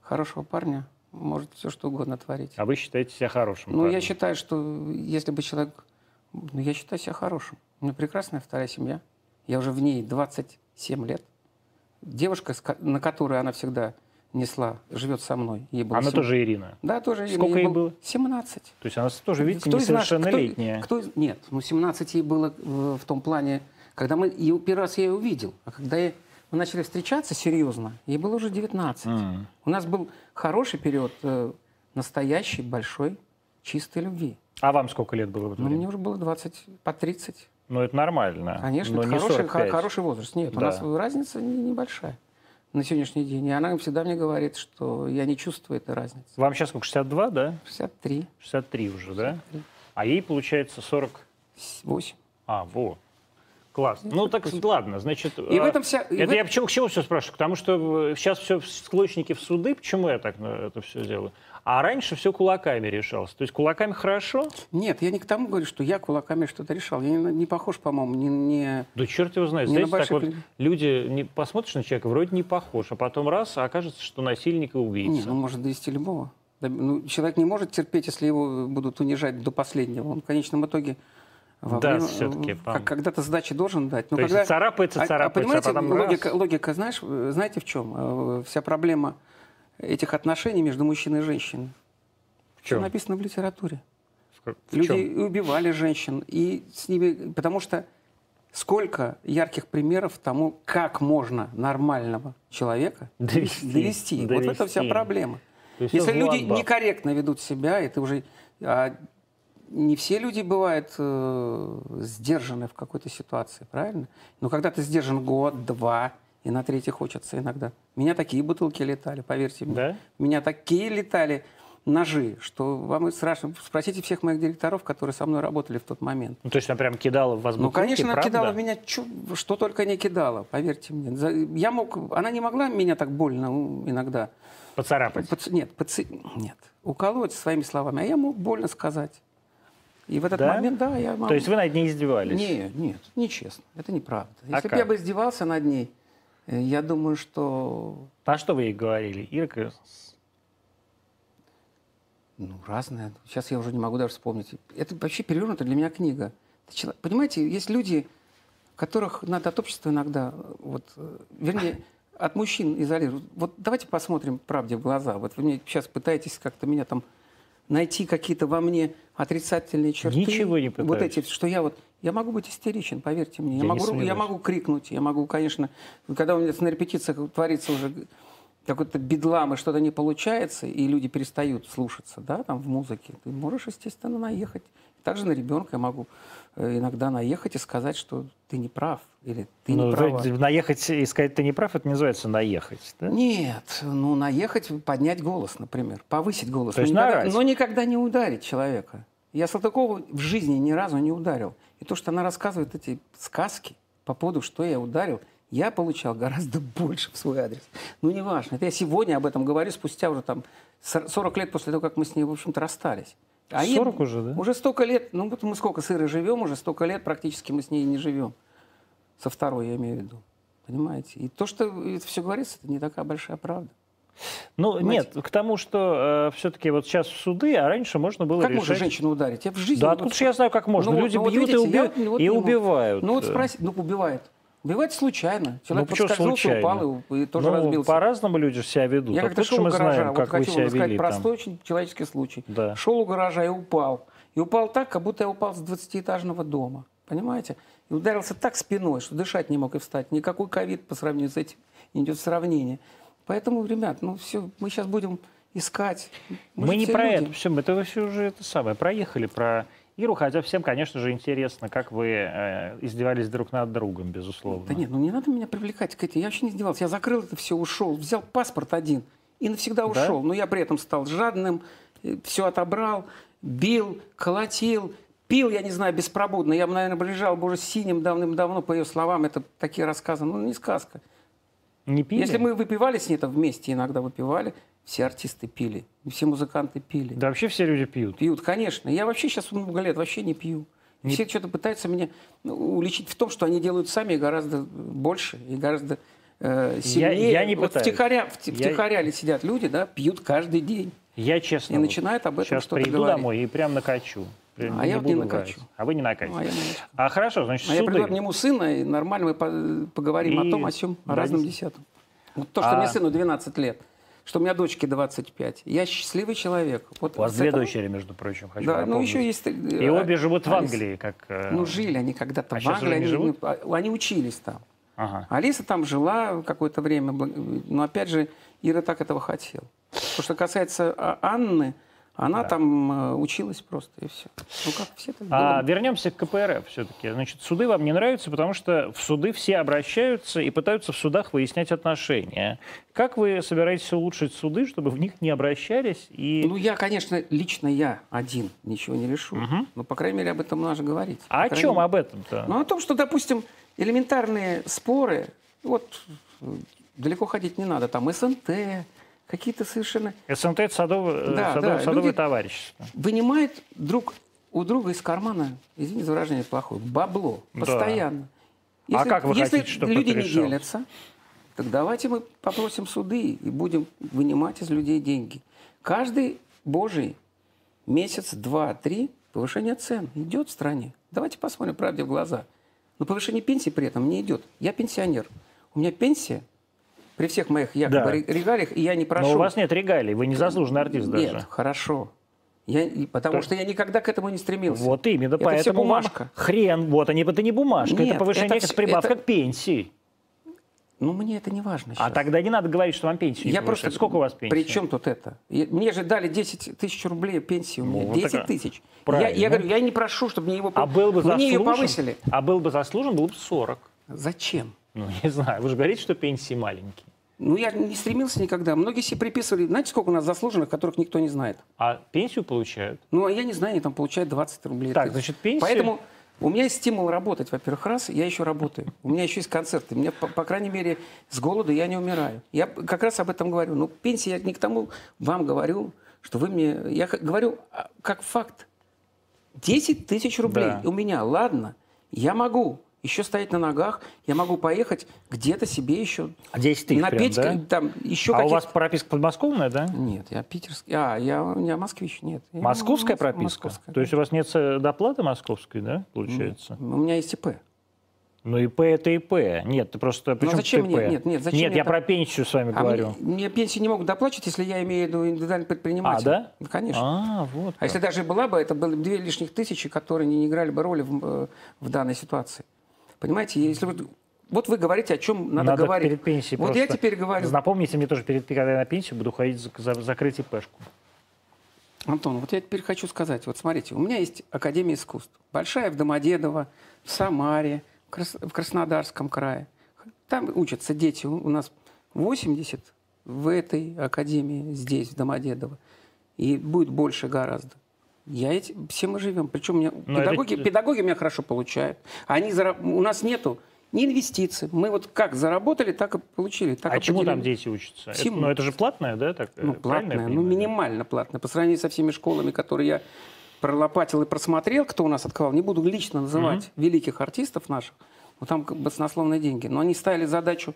Speaker 2: хорошего парня, может все что угодно творить.
Speaker 1: А вы считаете себя хорошим?
Speaker 2: Ну, парнем? я считаю, что если бы человек... Ну, я считаю себя хорошим. У меня прекрасная вторая семья. Я уже в ней 27 лет. Девушка, на которую она всегда несла, живет со мной.
Speaker 1: Ей было она 7... тоже Ирина?
Speaker 2: Да, тоже Ирина.
Speaker 1: Сколько ей, ей было?
Speaker 2: 17.
Speaker 1: То есть она тоже, видите, кто несовершеннолетняя.
Speaker 2: Кто, кто, нет, ну 17 ей было в, в том плане, когда мы ее первый раз я ее увидел. А когда я, мы начали встречаться серьезно, ей было уже 19. Mm. У нас был хороший период э, настоящей, большой, чистой любви.
Speaker 1: А вам сколько лет было в это
Speaker 2: ну, Мне уже было 20, по 30.
Speaker 1: Ну, это нормально.
Speaker 2: Конечно, но это хороший, хороший возраст. Нет, да. у нас разница небольшая на сегодняшний день. И она всегда мне говорит, что я не чувствую этой разницы.
Speaker 1: Вам сейчас сколько, 62, да?
Speaker 2: 63.
Speaker 1: 63 уже, 63. да? А ей, получается, 40...
Speaker 2: 8.
Speaker 1: А, во. Класс. Ну так ладно, значит.
Speaker 2: И в этом вся.
Speaker 1: Это я почему к чему все спрашиваю? Потому что сейчас все склочники в суды. Почему я так это все делаю? А раньше все кулаками решалось. То есть кулаками хорошо?
Speaker 2: Нет, я не к тому говорю, что я кулаками что-то решал. Я не, не похож, по-моему, не, не...
Speaker 1: Да черт его знает. Знаете, так вот люди не, посмотришь на человека, вроде не похож, а потом раз, а окажется, что насильник и убийца.
Speaker 2: Нет, ну может довести любого. Ну, человек не может терпеть, если его будут унижать до последнего. Он в конечном итоге
Speaker 1: во да, время, все-таки.
Speaker 2: Как, когда-то сдачи должен дать.
Speaker 1: Но То когда, есть царапается, царапается, а, а
Speaker 2: понимаете,
Speaker 1: а потом
Speaker 2: логика,
Speaker 1: раз.
Speaker 2: логика, знаешь, знаете в чем? Э, вся проблема этих отношений между мужчиной и женщиной. В чем? Все написано в литературе. В Люди чем? убивали женщин, и с ними, потому что сколько ярких примеров тому, как можно нормального человека довести. довести. довести. Вот это вся проблема. Если люди некорректно ведут себя, это уже а, не все люди бывают э, сдержаны в какой-то ситуации, правильно? Но когда ты сдержан год, два, и на третий хочется иногда. Меня такие бутылки летали, поверьте мне.
Speaker 1: Да?
Speaker 2: Меня такие летали ножи, что вам и страшно. Спросите всех моих директоров, которые со мной работали в тот момент.
Speaker 1: Ну, то есть она прям кидала в вас
Speaker 2: Ну, конечно,
Speaker 1: правда?
Speaker 2: кидала в меня, что только не кидала, поверьте мне. Я мог, она не могла меня так больно иногда...
Speaker 1: Поцарапать?
Speaker 2: Поц, нет, поц, нет, уколоть своими словами, а я мог больно сказать. И в этот да? момент, да, я могу...
Speaker 1: То есть вы над ней издевались?
Speaker 2: Нет, нет, нечестно. Это неправда. А Если бы я бы издевался над ней, э, я думаю, что...
Speaker 1: А что вы ей говорили? Ирка,
Speaker 2: ну, разное. Сейчас я уже не могу даже вспомнить. Это вообще перевернутая для меня книга. Понимаете, есть люди, которых надо от общества иногда, вот, э, вернее, от мужчин изолировать. Вот давайте посмотрим правде в глаза. Вот вы мне сейчас пытаетесь как-то меня там найти какие-то во мне отрицательные черты.
Speaker 1: Ничего не пытаюсь.
Speaker 2: Вот эти, что я вот, я могу быть истеричен, поверьте мне. Я, я, могу, я могу крикнуть, я могу, конечно, когда у меня на репетициях творится уже какой-то бедлам, и что-то не получается, и люди перестают слушаться, да, там в музыке, ты можешь, естественно, наехать. Также на ребенка я могу э, иногда наехать и сказать, что ты не прав, или ты
Speaker 1: ну,
Speaker 2: не права.
Speaker 1: Наехать и сказать, ты не прав, это называется наехать, да?
Speaker 2: Нет, ну, наехать, поднять голос, например, повысить голос.
Speaker 1: То есть
Speaker 2: но,
Speaker 1: никогда,
Speaker 2: но никогда не ударить человека. Я Салтыкову в жизни ни разу не ударил. И то, что она рассказывает эти сказки по поводу, что я ударил, я получал гораздо больше в свой адрес. Ну, неважно. Это я сегодня об этом говорю, спустя уже там 40 лет после того, как мы с ней, в общем-то, расстались.
Speaker 1: А 40 ей, уже, да?
Speaker 2: Уже столько лет, ну вот мы сколько с Ирой живем, уже столько лет практически мы с ней не живем. Со второй, я имею в виду. Понимаете? И то, что это все говорится, это не такая большая правда.
Speaker 1: Ну, Понимаете? нет, к тому, что э, все-таки вот сейчас в суды, а раньше можно было
Speaker 2: как
Speaker 1: решать...
Speaker 2: Как можно женщину ударить? Я в жизни...
Speaker 1: Да, тут же я знаю, как можно. Ну, Люди ну, бьют вот видите, и, уби... я, вот и убивают.
Speaker 2: Ну, вот спроси, ну, убивают. Бывает случайно. Человек ну, подскользнулся, упал и, и тоже ну, разбился.
Speaker 1: По-разному люди себя ведут.
Speaker 2: Я как-то шел у гаража, знаем, вот вам сказать, простой очень человеческий случай.
Speaker 1: Да.
Speaker 2: Шел у гаража и упал. И упал так, как будто я упал с 20-этажного дома. Понимаете? И ударился так спиной, что дышать не мог и встать. Никакой ковид по сравнению с этим не идет сравнение. Поэтому, ребят, ну все, мы сейчас будем искать.
Speaker 1: Мы, мы не про люди. это, все, это все уже это самое, проехали про Иру, хотя всем, конечно же, интересно, как вы э, издевались друг над другом, безусловно.
Speaker 2: Да нет, ну не надо меня привлекать к этому. Я вообще не издевался. Я закрыл это все, ушел, взял паспорт один и навсегда ушел. Да? Но я при этом стал жадным, э, все отобрал, бил, колотил, пил, я не знаю, беспробудно. Я бы, наверное, лежал бы уже синим давным-давно, по ее словам, это такие рассказы. Ну, не сказка.
Speaker 1: Не пили?
Speaker 2: Если мы выпивали с ней, то вместе иногда выпивали, все артисты пили, все музыканты пили.
Speaker 1: Да вообще все люди пьют.
Speaker 2: Пьют, конечно. Я вообще сейчас много лет вообще не пью. Не... Все что-то пытаются меня ну, уличить в том, что они делают сами гораздо больше и гораздо э, сильнее.
Speaker 1: Я, я не вот
Speaker 2: втихаря, в, я... втихаря сидят люди, да, пьют каждый день.
Speaker 1: Я честно.
Speaker 2: И вот начинают об этом
Speaker 1: сейчас
Speaker 2: что-то
Speaker 1: приду
Speaker 2: говорить.
Speaker 1: домой и прям накачу.
Speaker 2: А я не накачу.
Speaker 1: А вы не накачете.
Speaker 2: Ну, а, я
Speaker 1: а хорошо, значит,
Speaker 2: а
Speaker 1: суды.
Speaker 2: я приду к нему сына, и нормально мы поговорим и... о том, о сем, о разном десятом. Вот то, что а... мне сыну 12 лет что у меня дочке 25. Я счастливый человек.
Speaker 1: Вот у вас две этого... дочери, между прочим, хочу
Speaker 2: Да,
Speaker 1: напомнить.
Speaker 2: ну еще есть... Э,
Speaker 1: и обе живут в Англии, как...
Speaker 2: Э, ну, жили они когда-то
Speaker 1: а
Speaker 2: в Англии.
Speaker 1: Они, живут?
Speaker 2: А, они учились там.
Speaker 1: Ага.
Speaker 2: Алиса там жила какое-то время. Но опять же, Ира так этого хотела. То, что касается а, Анны, Она да. там э, училась просто, и все. Ну, как все так
Speaker 1: а, Вернемся к КПРФ все-таки. Значит, суды вам не нравятся, потому что в суды все обращаются и пытаются в судах выяснять отношения. Как вы собираетесь улучшить суды, чтобы в них не обращались? И...
Speaker 2: Ну, я, конечно, лично я один ничего не решу. Угу. Но, по крайней мере, об этом нужно говорить.
Speaker 1: А о чем мере... об этом-то?
Speaker 2: Ну, о том, что, допустим, элементарные споры, вот далеко ходить не надо, там СНТ, какие-то совершенно...
Speaker 1: СНТ – это садовое, да, садов, да, садовое товарищество.
Speaker 2: Вынимает друг у друга из кармана, извините за выражение плохое, бабло постоянно.
Speaker 1: Да. Если, а как вы
Speaker 2: если
Speaker 1: хотите, чтобы
Speaker 2: люди не делятся, так давайте мы попросим суды и будем вынимать из людей деньги. Каждый божий месяц, два, три повышение цен идет в стране. Давайте посмотрим правде в глаза. Но повышение пенсии при этом не идет. Я пенсионер. У меня пенсия при всех моих якобы да. регалиях, и я не прошу...
Speaker 1: Но у вас нет регалий, вы не заслуженный артист
Speaker 2: нет,
Speaker 1: даже.
Speaker 2: Нет, хорошо. Я, потому так. что я никогда к этому не стремился.
Speaker 1: Вот именно,
Speaker 2: это
Speaker 1: поэтому
Speaker 2: все бумажка.
Speaker 1: хрен, вот они, это не бумажка, нет, это повышение, это, это прибавка это... к пенсии.
Speaker 2: Ну, мне это не важно сейчас.
Speaker 1: А тогда не надо говорить, что вам пенсию
Speaker 2: Я просто...
Speaker 1: Сколько у вас пенсии?
Speaker 2: При чем тут это? Мне же дали 10 тысяч рублей пенсии. У меня ну, 10 тысяч. Я, я говорю, я не прошу, чтобы мне его...
Speaker 1: А был бы
Speaker 2: мне ее повысили.
Speaker 1: А был бы заслужен, было бы 40.
Speaker 2: Зачем?
Speaker 1: Ну, не знаю. Вы же говорите, что пенсии маленькие.
Speaker 2: Ну, я не стремился никогда. Многие себе приписывали, знаете, сколько у нас заслуженных, которых никто не знает?
Speaker 1: А пенсию получают?
Speaker 2: Ну, а я не знаю, они там получают 20 рублей.
Speaker 1: Так, значит, пенсию...
Speaker 2: Поэтому у меня есть стимул работать, во-первых, раз, я еще работаю. У меня еще есть концерты. Мне, по, по крайней мере, с голоду я не умираю. Я как раз об этом говорю. Ну, пенсия, я не к тому вам говорю, что вы мне... Я говорю а, как факт. 10 тысяч рублей да. у меня, ладно, я могу еще стоять на ногах, я могу поехать где-то себе еще
Speaker 1: 10 тысяч
Speaker 2: напеть,
Speaker 1: прям, да?
Speaker 2: там еще
Speaker 1: А у вас прописка подмосковная, да?
Speaker 2: Нет, я питерский. А, я, я москвич, нет.
Speaker 1: Московская
Speaker 2: я,
Speaker 1: прописка? Московская. То есть у вас нет доплаты московской, да, получается?
Speaker 2: Нет, у меня есть ИП.
Speaker 1: Ну, ИП это ИП. Нет, ты просто...
Speaker 2: Ну, зачем мне? Нет, нет, зачем
Speaker 1: Нет, я так... про пенсию с вами а говорю.
Speaker 2: Мне, мне пенсию не могут доплачивать, если я имею в виду индивидуальный предприниматель.
Speaker 1: А, да?
Speaker 2: Ну, конечно.
Speaker 1: А, вот.
Speaker 2: А если даже была бы, это были две лишних тысячи, которые не играли бы роли в, э, в данной ситуации. Понимаете, если вы вот вы говорите, о чем надо,
Speaker 1: надо
Speaker 2: говорить.
Speaker 1: перед пенсией
Speaker 2: Вот я теперь говорю.
Speaker 1: Напомните мне тоже, перед, когда я на пенсию буду ходить за, за, закрыть ИПшку.
Speaker 2: Антон, вот я теперь хочу сказать. Вот смотрите, у меня есть Академия искусств. Большая в Домодедово, в Самаре, в, Крас... в Краснодарском крае. Там учатся дети. У нас 80 в этой академии здесь, в Домодедово. И будет больше гораздо. Я эти, все мы живем. Причем меня, педагоги, это... педагоги меня хорошо получают. Они зараб... У нас нету ни инвестиций. Мы вот как заработали, так и получили. Так
Speaker 1: а
Speaker 2: и
Speaker 1: чему там дети учатся?
Speaker 2: Всему.
Speaker 1: Это, ну, это же платное, да? Так,
Speaker 2: ну, платное, ну, минимально платное. По сравнению со всеми школами, которые я пролопатил и просмотрел, кто у нас открывал, не буду лично называть угу. великих артистов наших, но там баснословные деньги. Но они ставили задачу,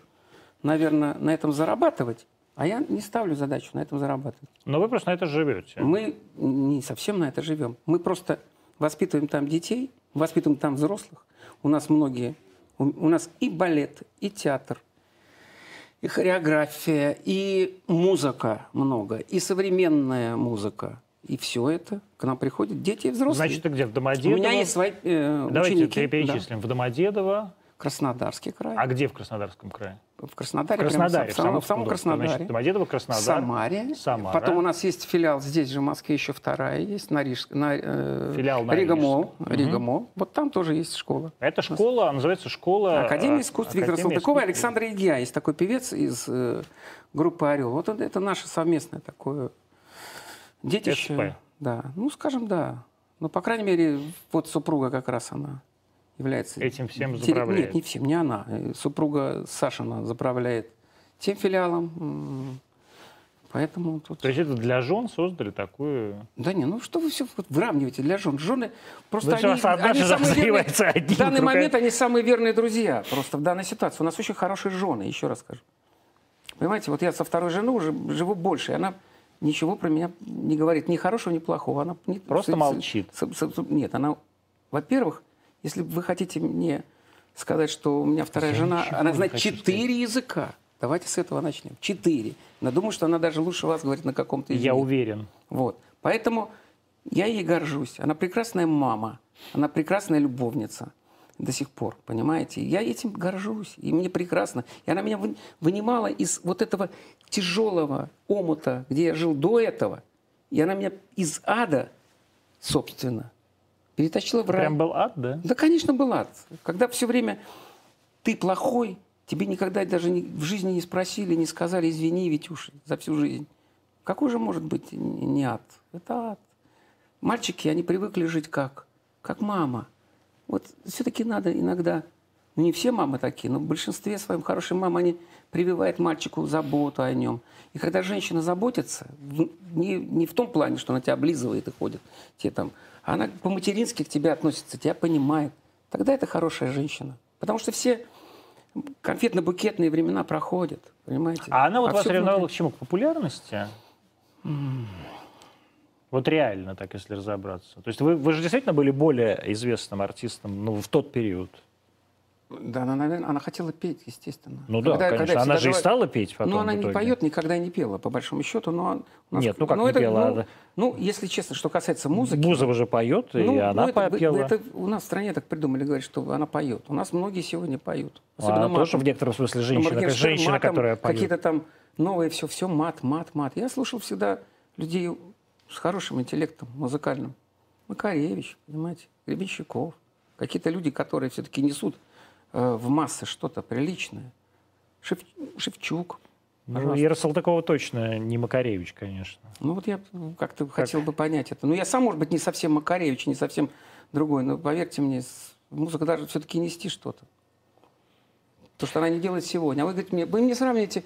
Speaker 2: наверное, на этом зарабатывать. А я не ставлю задачу на этом зарабатывать.
Speaker 1: Но вы просто на это живете.
Speaker 2: Мы не совсем на это живем. Мы просто воспитываем там детей, воспитываем там взрослых. У нас многие, у, нас и балет, и театр, и хореография, и музыка много, и современная музыка. И все это к нам приходят дети и взрослые.
Speaker 1: Значит, ты где, в Домодедово?
Speaker 2: У меня есть свои э,
Speaker 1: Давайте
Speaker 2: ученики.
Speaker 1: перечислим. Да. В Домодедово,
Speaker 2: Краснодарский край.
Speaker 1: А где в Краснодарском крае?
Speaker 2: В Краснодаре.
Speaker 1: В Краснодаре,
Speaker 2: в самом, в самом Краснодаре.
Speaker 1: Значит, Домодедово, Краснодар.
Speaker 2: Самаре.
Speaker 1: Самара.
Speaker 2: Потом у нас есть филиал здесь же, в Москве, еще вторая есть, на, Риж, на
Speaker 1: э, филиал на
Speaker 2: Рига Молл. Рига Молл. Угу. Вот там тоже есть школа.
Speaker 1: Это школа, называется школа...
Speaker 2: Академия искусств Виктора Салтыкова и Александра Игия. Есть такой певец из э, группы «Орел». Вот он, это наше совместное такое детище.
Speaker 1: СП.
Speaker 2: Да, ну, скажем, да. Ну, по крайней мере, вот супруга как раз она является...
Speaker 1: Этим всем заправляет?
Speaker 2: Нет, не всем, не она. Э, супруга Сашина заправляет тем филиалом. Поэтому тут...
Speaker 1: То есть это для жен создали такую...
Speaker 2: Да не, ну что вы все выравниваете для жен? Жены просто
Speaker 1: ну,
Speaker 2: они, они самые
Speaker 1: верные...
Speaker 2: В данный другая... момент они самые верные друзья. Просто в данной ситуации. У нас очень хорошие жены, еще раз скажу. Понимаете, вот я со второй женой уже живу больше, и она ничего про меня не говорит, ни хорошего, ни плохого. Она
Speaker 1: не, просто с, молчит.
Speaker 2: С, с, с, нет, она, во-первых, если вы хотите мне сказать, что у меня вторая Я жена, она знает четыре языка. Давайте с этого начнем. Четыре. Но думаю, что она даже лучше вас говорит на каком-то языке.
Speaker 1: Я уверен.
Speaker 2: Вот. Поэтому я ей горжусь. Она прекрасная мама. Она прекрасная любовница до сих пор, понимаете? Я этим горжусь, и мне прекрасно. И она меня вынимала из вот этого тяжелого омута, где я жил до этого, И она меня из ада, собственно, перетащила в рай.
Speaker 1: Прям был ад, да?
Speaker 2: Да, конечно, был ад. Когда все время ты плохой, тебе никогда даже в жизни не спросили, не сказали, извини, Витюша, за всю жизнь. Какой же может быть не ад? Это ад. Мальчики, они привыкли жить как? Как мама. Вот все-таки надо иногда, ну не все мамы такие, но в большинстве своем хорошие мамы, они прививают мальчику заботу о нем. И когда женщина заботится, не, не в том плане, что она тебя облизывает и ходит, тебе там, она по-матерински к тебе относится, тебя понимает, тогда это хорошая женщина. Потому что все конфетно-букетные времена проходят, понимаете?
Speaker 1: А она вот а вас ревновала к чему? К популярности? Вот реально, так если разобраться. То есть вы, вы же действительно были более известным артистом ну, в тот период.
Speaker 2: Да, она, наверное, она хотела петь, естественно.
Speaker 1: Ну когда, да, конечно. Когда она же и стала петь потом.
Speaker 2: Ну, она не поет, никогда не пела, по большому счету. Но
Speaker 1: нас, Нет, ну как ну, не это, пела?
Speaker 2: Ну, ну, если честно, что касается музыки...
Speaker 1: Бузова же поет, ну, и она ну, это, пела.
Speaker 2: Это, у нас в стране так придумали, говорить, что она поет. У нас многие сегодня поют.
Speaker 1: Особенно она тоже в некотором смысле женщина, ну, женщина, матом, которая поет.
Speaker 2: Какие-то там новые все, все мат, мат, мат. Я слушал всегда людей с хорошим интеллектом музыкальным. Макаревич, понимаете, Гребенщиков. Какие-то люди, которые все-таки несут в массы что-то приличное. Шев, Шевчук.
Speaker 1: Ну, Ира Салтыкова точно не Макаревич, конечно.
Speaker 2: Ну, вот я как-то как? хотел бы понять это. Ну, я сам, может быть, не совсем Макаревич, не совсем другой, но поверьте мне, музыка даже все-таки нести что-то. То, что она не делает сегодня. А вы говорите мне, вы мне сравните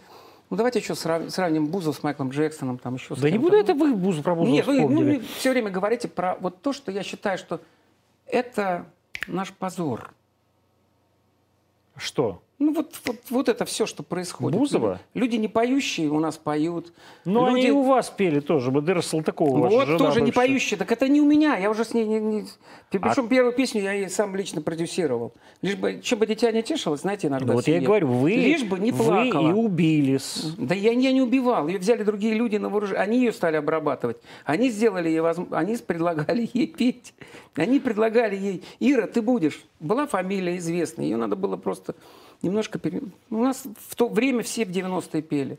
Speaker 2: ну, давайте еще срав... сравним Бузов с Майклом Джексоном. Там еще
Speaker 1: да не буду это вы Бузов про Бузова
Speaker 2: Нет, вы ну, все время говорите про вот то, что я считаю, что это наш позор.
Speaker 1: Что?
Speaker 2: Ну вот, вот, вот это все, что происходит.
Speaker 1: Бузова?
Speaker 2: Люди не поющие у нас поют.
Speaker 1: Ну
Speaker 2: Люди...
Speaker 1: они у вас пели тоже, Бадыра Салтыкова.
Speaker 2: Вот тоже не поющие. Так это не у меня, я уже с ней... Не, не... Причем а... первую песню я ей сам лично продюсировал. Лишь бы, чем бы дитя не тешилось, знаете, иногда.
Speaker 1: Вот я и говорю, вы,
Speaker 2: Лишь бы не плакала.
Speaker 1: вы и убились.
Speaker 2: Да я, я не убивал. Ее взяли другие люди на вооружение. Они ее стали обрабатывать. Они сделали ей возможность. Они предлагали ей петь. Они предлагали ей, Ира, ты будешь. Была фамилия известная. Ее надо было просто немножко... Пере... У нас в то время все в 90-е пели.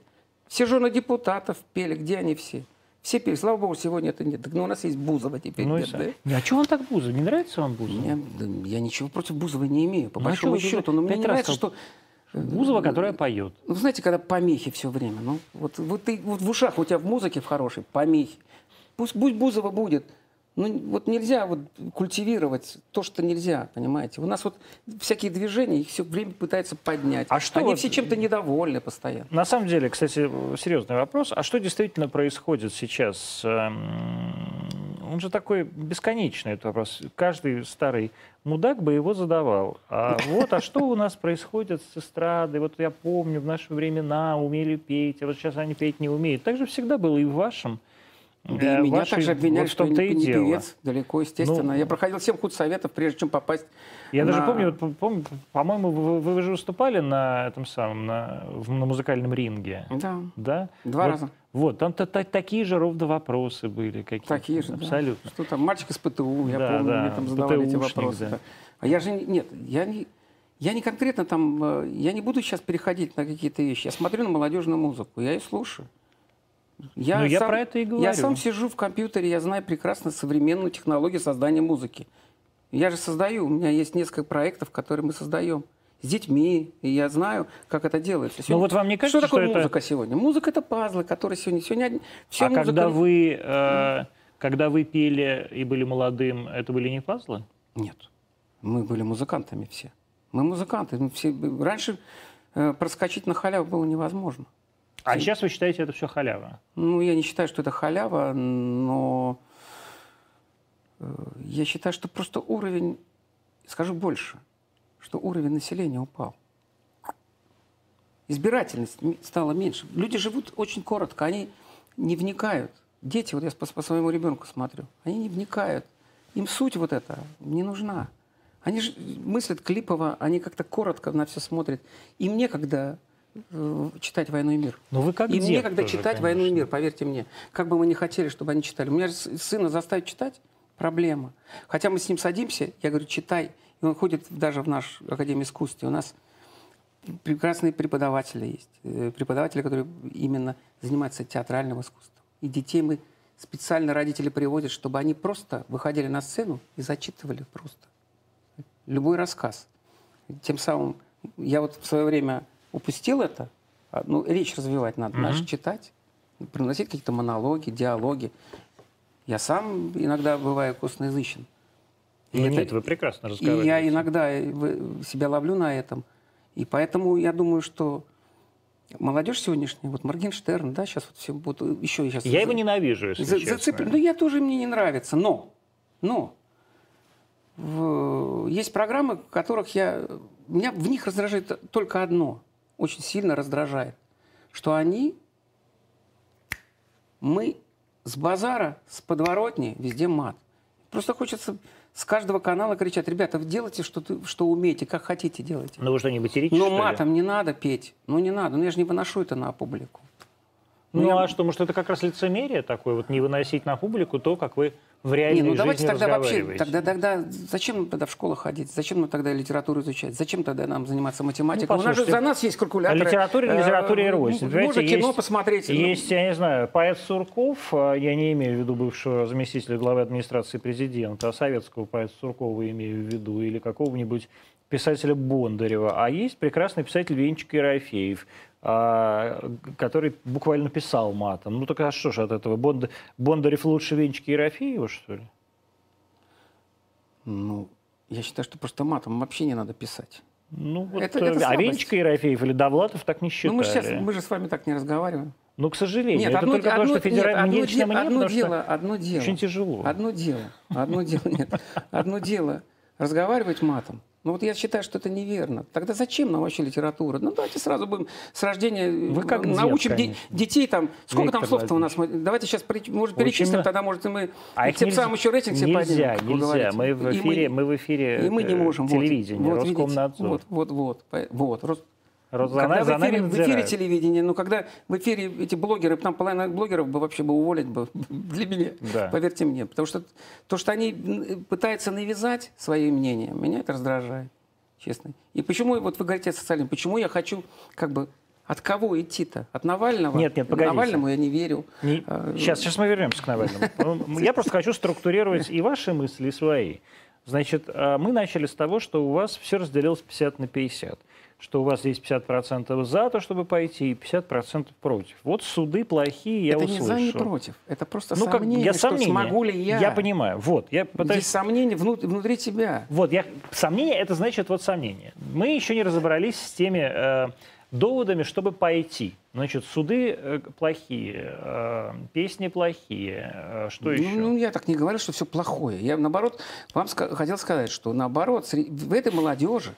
Speaker 2: Все жены депутатов пели. Где они все? Все пели. Слава богу, сегодня это нет. Так, ну, у нас есть Бузова теперь.
Speaker 1: Ну, нет, да? А что вам так Бузова? Не нравится вам Бузова?
Speaker 2: Я, да, я ничего против Бузова не имею, по ну, большому а счету. Но мне не нравится, что...
Speaker 1: Э, Бузова, которая поет.
Speaker 2: Ну, знаете, когда помехи все время. Ну, вот, вот, ты, вот в ушах у тебя в музыке в хорошей помехи. Пусть, пусть Бузова будет. Ну, вот нельзя вот культивировать то, что нельзя, понимаете? У нас вот всякие движения, их все время пытаются поднять. А что Они вот... все чем-то недовольны постоянно.
Speaker 1: На самом деле, кстати, серьезный вопрос. А что действительно происходит сейчас? Эм, он же такой бесконечный, этот вопрос. Каждый старый мудак бы его задавал. А вот, а что у нас происходит с эстрадой? Вот я помню, в наши времена умели петь, а вот сейчас они петь не умеют. Так же всегда было и в вашем.
Speaker 2: Да, и меня также обвиняли, вот что я не, не певец, далеко, естественно. Ну, я проходил 7 худсоветов, прежде чем попасть
Speaker 1: Я на... даже помню, вот, помню по-моему, вы, вы же выступали на этом самом, на, на музыкальном ринге.
Speaker 2: Да.
Speaker 1: Да?
Speaker 2: Два
Speaker 1: вот,
Speaker 2: раза.
Speaker 1: Вот, там -то, -то, такие же ровно вопросы были какие-то.
Speaker 2: Такие же,
Speaker 1: Абсолютно.
Speaker 2: Да. Что там, мальчик из ПТУ, я да, помню, да, мне там задавали эти вопросы. Да. А я же, нет, я не... Я не конкретно там, э, я не буду сейчас переходить на какие-то вещи. Я смотрю на молодежную музыку, я ее слушаю.
Speaker 1: Я, ну, я сам, про это и говорю.
Speaker 2: Я сам сижу в компьютере, я знаю прекрасно современную технологию создания музыки. Я же создаю, у меня есть несколько проектов, которые мы создаем с детьми, и я знаю, как это делается.
Speaker 1: Сегодня... Ну вот вам не кажется,
Speaker 2: что такое
Speaker 1: что
Speaker 2: музыка
Speaker 1: это...
Speaker 2: сегодня? Музыка это пазлы, которые сегодня сегодня
Speaker 1: все. А музыка... когда вы э, когда вы пели и были молодым, это были не пазлы?
Speaker 2: Нет, мы были музыкантами все. Мы музыканты, мы все. Раньше э, проскочить на халяву было невозможно.
Speaker 1: А сейчас вы считаете это все халява?
Speaker 2: Ну, я не считаю, что это халява, но э, я считаю, что просто уровень, скажу больше, что уровень населения упал. Избирательность стала меньше. Люди живут очень коротко, они не вникают. Дети, вот я по, по своему ребенку смотрю, они не вникают. Им суть вот эта не нужна. Они же мыслят клипово, они как-то коротко на все смотрят. Им некогда Э, читать «Войну и мир».
Speaker 1: Но вы как
Speaker 2: И мне, когда тоже, читать конечно. «Войну и мир», поверьте мне, как бы мы ни хотели, чтобы они читали. У меня сына заставить читать – проблема. Хотя мы с ним садимся, я говорю, читай. И он ходит даже в наш Академию искусств. у нас прекрасные преподаватели есть. Э, преподаватели, которые именно занимаются театральным искусством. И детей мы специально родители приводят, чтобы они просто выходили на сцену и зачитывали просто любой рассказ. Тем самым я вот в свое время упустил это. А, ну, речь развивать надо, mm-hmm. надо читать, приносить какие-то монологи, диалоги. Я сам иногда бываю косноязычен.
Speaker 1: Ну, это, нет, вы прекрасно разговариваете.
Speaker 2: И я иногда себя ловлю на этом. И поэтому я думаю, что молодежь сегодняшняя, вот Моргенштерн, да, сейчас вот все будут еще сейчас.
Speaker 1: Я за, его ненавижу, если за, честно. Зацеп...
Speaker 2: Ну я тоже мне не нравится, но, но в, есть программы, которых я, меня в них раздражает только одно, очень сильно раздражает, что они, мы с базара, с подворотни, везде мат. Просто хочется с каждого канала кричат, ребята, вы делайте, что, ты, что умеете, как хотите делайте.
Speaker 1: Ну вы что, не материтесь,
Speaker 2: Ну матом ли? не надо петь, ну не надо, ну я же не выношу это на публику.
Speaker 1: Ну, ну а что, может, это как раз лицемерие такое, вот не выносить на публику то, как вы в реальной не, ну, давайте
Speaker 2: тогда вообще, тогда, тогда зачем тогда в школу ходить? Зачем нам тогда литературу изучать? Зачем тогда нам заниматься математикой? Ну, у нас же за нас есть калькуляторы.
Speaker 1: Литература, литература и рознь.
Speaker 2: Можно кино есть, посмотреть.
Speaker 1: Есть, я не знаю, поэт Сурков, а, я не имею в виду бывшего заместителя главы администрации президента, а советского поэта Суркова имею в виду, или какого-нибудь писателя Бондарева, а есть прекрасный писатель Венчик Ерофеев, который буквально писал матом. Ну так а что же от этого? Бонд... Бондарев лучше Венчика Ерофеева, что ли?
Speaker 2: Ну, я считаю, что просто матом вообще не надо писать.
Speaker 1: Ну, вот, это, это а Венчика Ерофеев или Довлатов так не считали. Ну,
Speaker 2: мы, сейчас, мы же с вами так не разговариваем.
Speaker 1: Ну, к сожалению. Нет, это одно, только одно, то, что федеральное
Speaker 2: нет, одно, мне, одно дело, одно дело.
Speaker 1: Очень тяжело.
Speaker 2: Одно дело. Одно дело, нет. Одно дело разговаривать матом, ну вот я считаю, что это неверно. Тогда зачем нам вообще литература? Ну давайте сразу будем с рождения
Speaker 1: Вы как
Speaker 2: научим дед, детей там. Сколько Виктор там слов-то у нас? Давайте сейчас может перечислим, Очень... тогда может и мы
Speaker 1: а
Speaker 2: тем нельзя, самым еще рейтинг
Speaker 1: себе нельзя, поднимем. Нельзя, Мы в эфире, мы, мы в эфире
Speaker 2: и мы не можем.
Speaker 1: телевидения, вот,
Speaker 2: Роскомнадзор. Вот, вот, вот, вот. вот.
Speaker 1: Когда
Speaker 2: в эфире, в эфире телевидения, ну когда в эфире эти блогеры, там половина блогеров бы вообще бы уволить бы для меня, да. поверьте мне. Потому что то, что они пытаются навязать свои мнения, меня это раздражает, честно. И почему, вот вы говорите о социальном, почему я хочу как бы от кого идти-то? От Навального?
Speaker 1: Нет, нет, погодите.
Speaker 2: Навальному я не верю.
Speaker 1: Не... Сейчас, сейчас мы вернемся к Навальному. Я просто хочу структурировать и ваши мысли, и свои. Значит, а, мы начали с того, что у вас все разделилось 50 на 50 что у вас есть 50% за то, чтобы пойти, и 50% против. Вот суды плохие, я
Speaker 2: это
Speaker 1: услышал.
Speaker 2: Это не за, не против. Это просто ну, сомнение, как, я что смогу ли я.
Speaker 1: Я понимаю. Вот, я пытаюсь...
Speaker 2: Есть сомнение внут... внутри тебя.
Speaker 1: Вот, я... сомнение, это значит вот сомнение. Мы еще не разобрались с теми э, доводами, чтобы пойти. Значит, суды э, плохие, э, песни плохие, э, что ну, еще?
Speaker 2: Ну, я так не говорю, что все плохое. Я, наоборот, вам ска- хотел сказать, что, наоборот, в этой молодежи,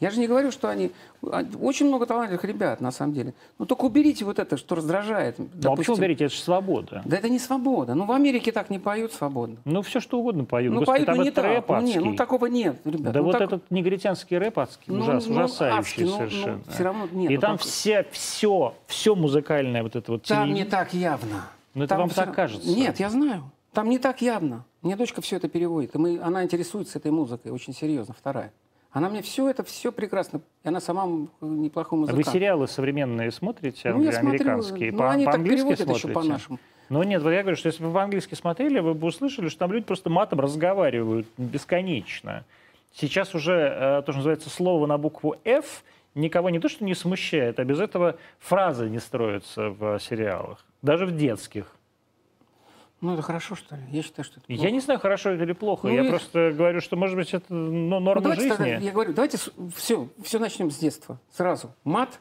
Speaker 2: я же не говорю, что они... А, очень много талантливых ребят, на самом деле. Ну, только уберите вот это, что раздражает. Допустим.
Speaker 1: Ну, а почему уберите? Это же свобода.
Speaker 2: Да это не свобода. Ну, в Америке так не поют свободно.
Speaker 1: Ну, все что угодно поют.
Speaker 2: Ну,
Speaker 1: Господи,
Speaker 2: поют, но не так. Рэп адский. Не, ну, такого нет, ребят.
Speaker 1: Да
Speaker 2: ну,
Speaker 1: вот
Speaker 2: так...
Speaker 1: этот негритянский рэп адский, ну, ужас, ну, ужасающий адский, совершенно. Ну,
Speaker 2: ну, все равно нет.
Speaker 1: И ну, там так... все, все, все музыкальное вот это вот...
Speaker 2: Там телевидение. не так явно.
Speaker 1: Ну, это там вам все... так кажется.
Speaker 2: Нет, я знаю. Там не так явно. Мне дочка все это переводит. И мы, она интересуется этой музыкой очень серьезно, вторая. Она мне все это, все прекрасно. И она сама неплохой музыкант.
Speaker 1: Вы сериалы современные смотрите, ну, американские?
Speaker 2: Смотрю, по, ну, они по-английски так смотрите? еще по-нашему.
Speaker 1: Ну нет, я говорю, что если бы вы по-английски смотрели, вы бы услышали, что там люди просто матом разговаривают бесконечно. Сейчас уже э, то, что называется слово на букву «F», никого не то что не смущает, а без этого фразы не строятся в сериалах, даже в детских.
Speaker 2: Ну, это хорошо, что ли? Я считаю, что это
Speaker 1: плохо. Я не знаю, хорошо это или плохо. Ну, я и... просто говорю, что, может быть, это ну, норма ну, жизни. Тогда,
Speaker 2: я говорю, давайте все, все начнем с детства. Сразу. Мат,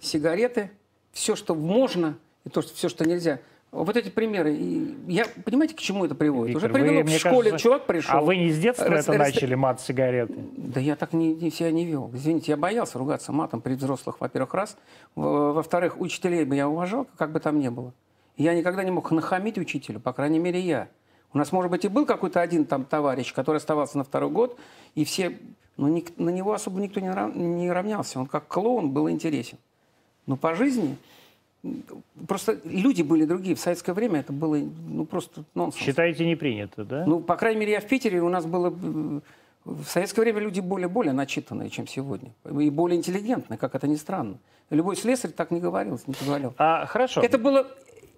Speaker 2: сигареты, все, что можно, и то, что, все, что нельзя. Вот эти примеры. И я, понимаете, к чему это приводит?
Speaker 1: Виктор,
Speaker 2: Уже привело
Speaker 1: вы,
Speaker 2: в школе, кажется, чувак пришел.
Speaker 1: А вы не с детства рас, это рас, начали, мат, сигареты?
Speaker 2: Да я так не, не, себя не вел. Извините, я боялся ругаться матом при взрослых, во-первых, раз. Во-вторых, учителей бы я уважал, как бы там ни было. Я никогда не мог нахамить учителю, по крайней мере, я. У нас, может быть, и был какой-то один там товарищ, который оставался на второй год, и все... Но ну, на него особо никто не, не равнялся. Он как клоун был интересен. Но по жизни Просто люди были другие. В советское время это было ну, просто нонсенс.
Speaker 1: Считаете, не принято, да?
Speaker 2: Ну, по крайней мере, я в Питере, у нас было... В советское время люди более-более начитанные, чем сегодня. И более интеллигентные, как это ни странно. Любой слесарь так не говорил, не позволял.
Speaker 1: А, хорошо.
Speaker 2: Это было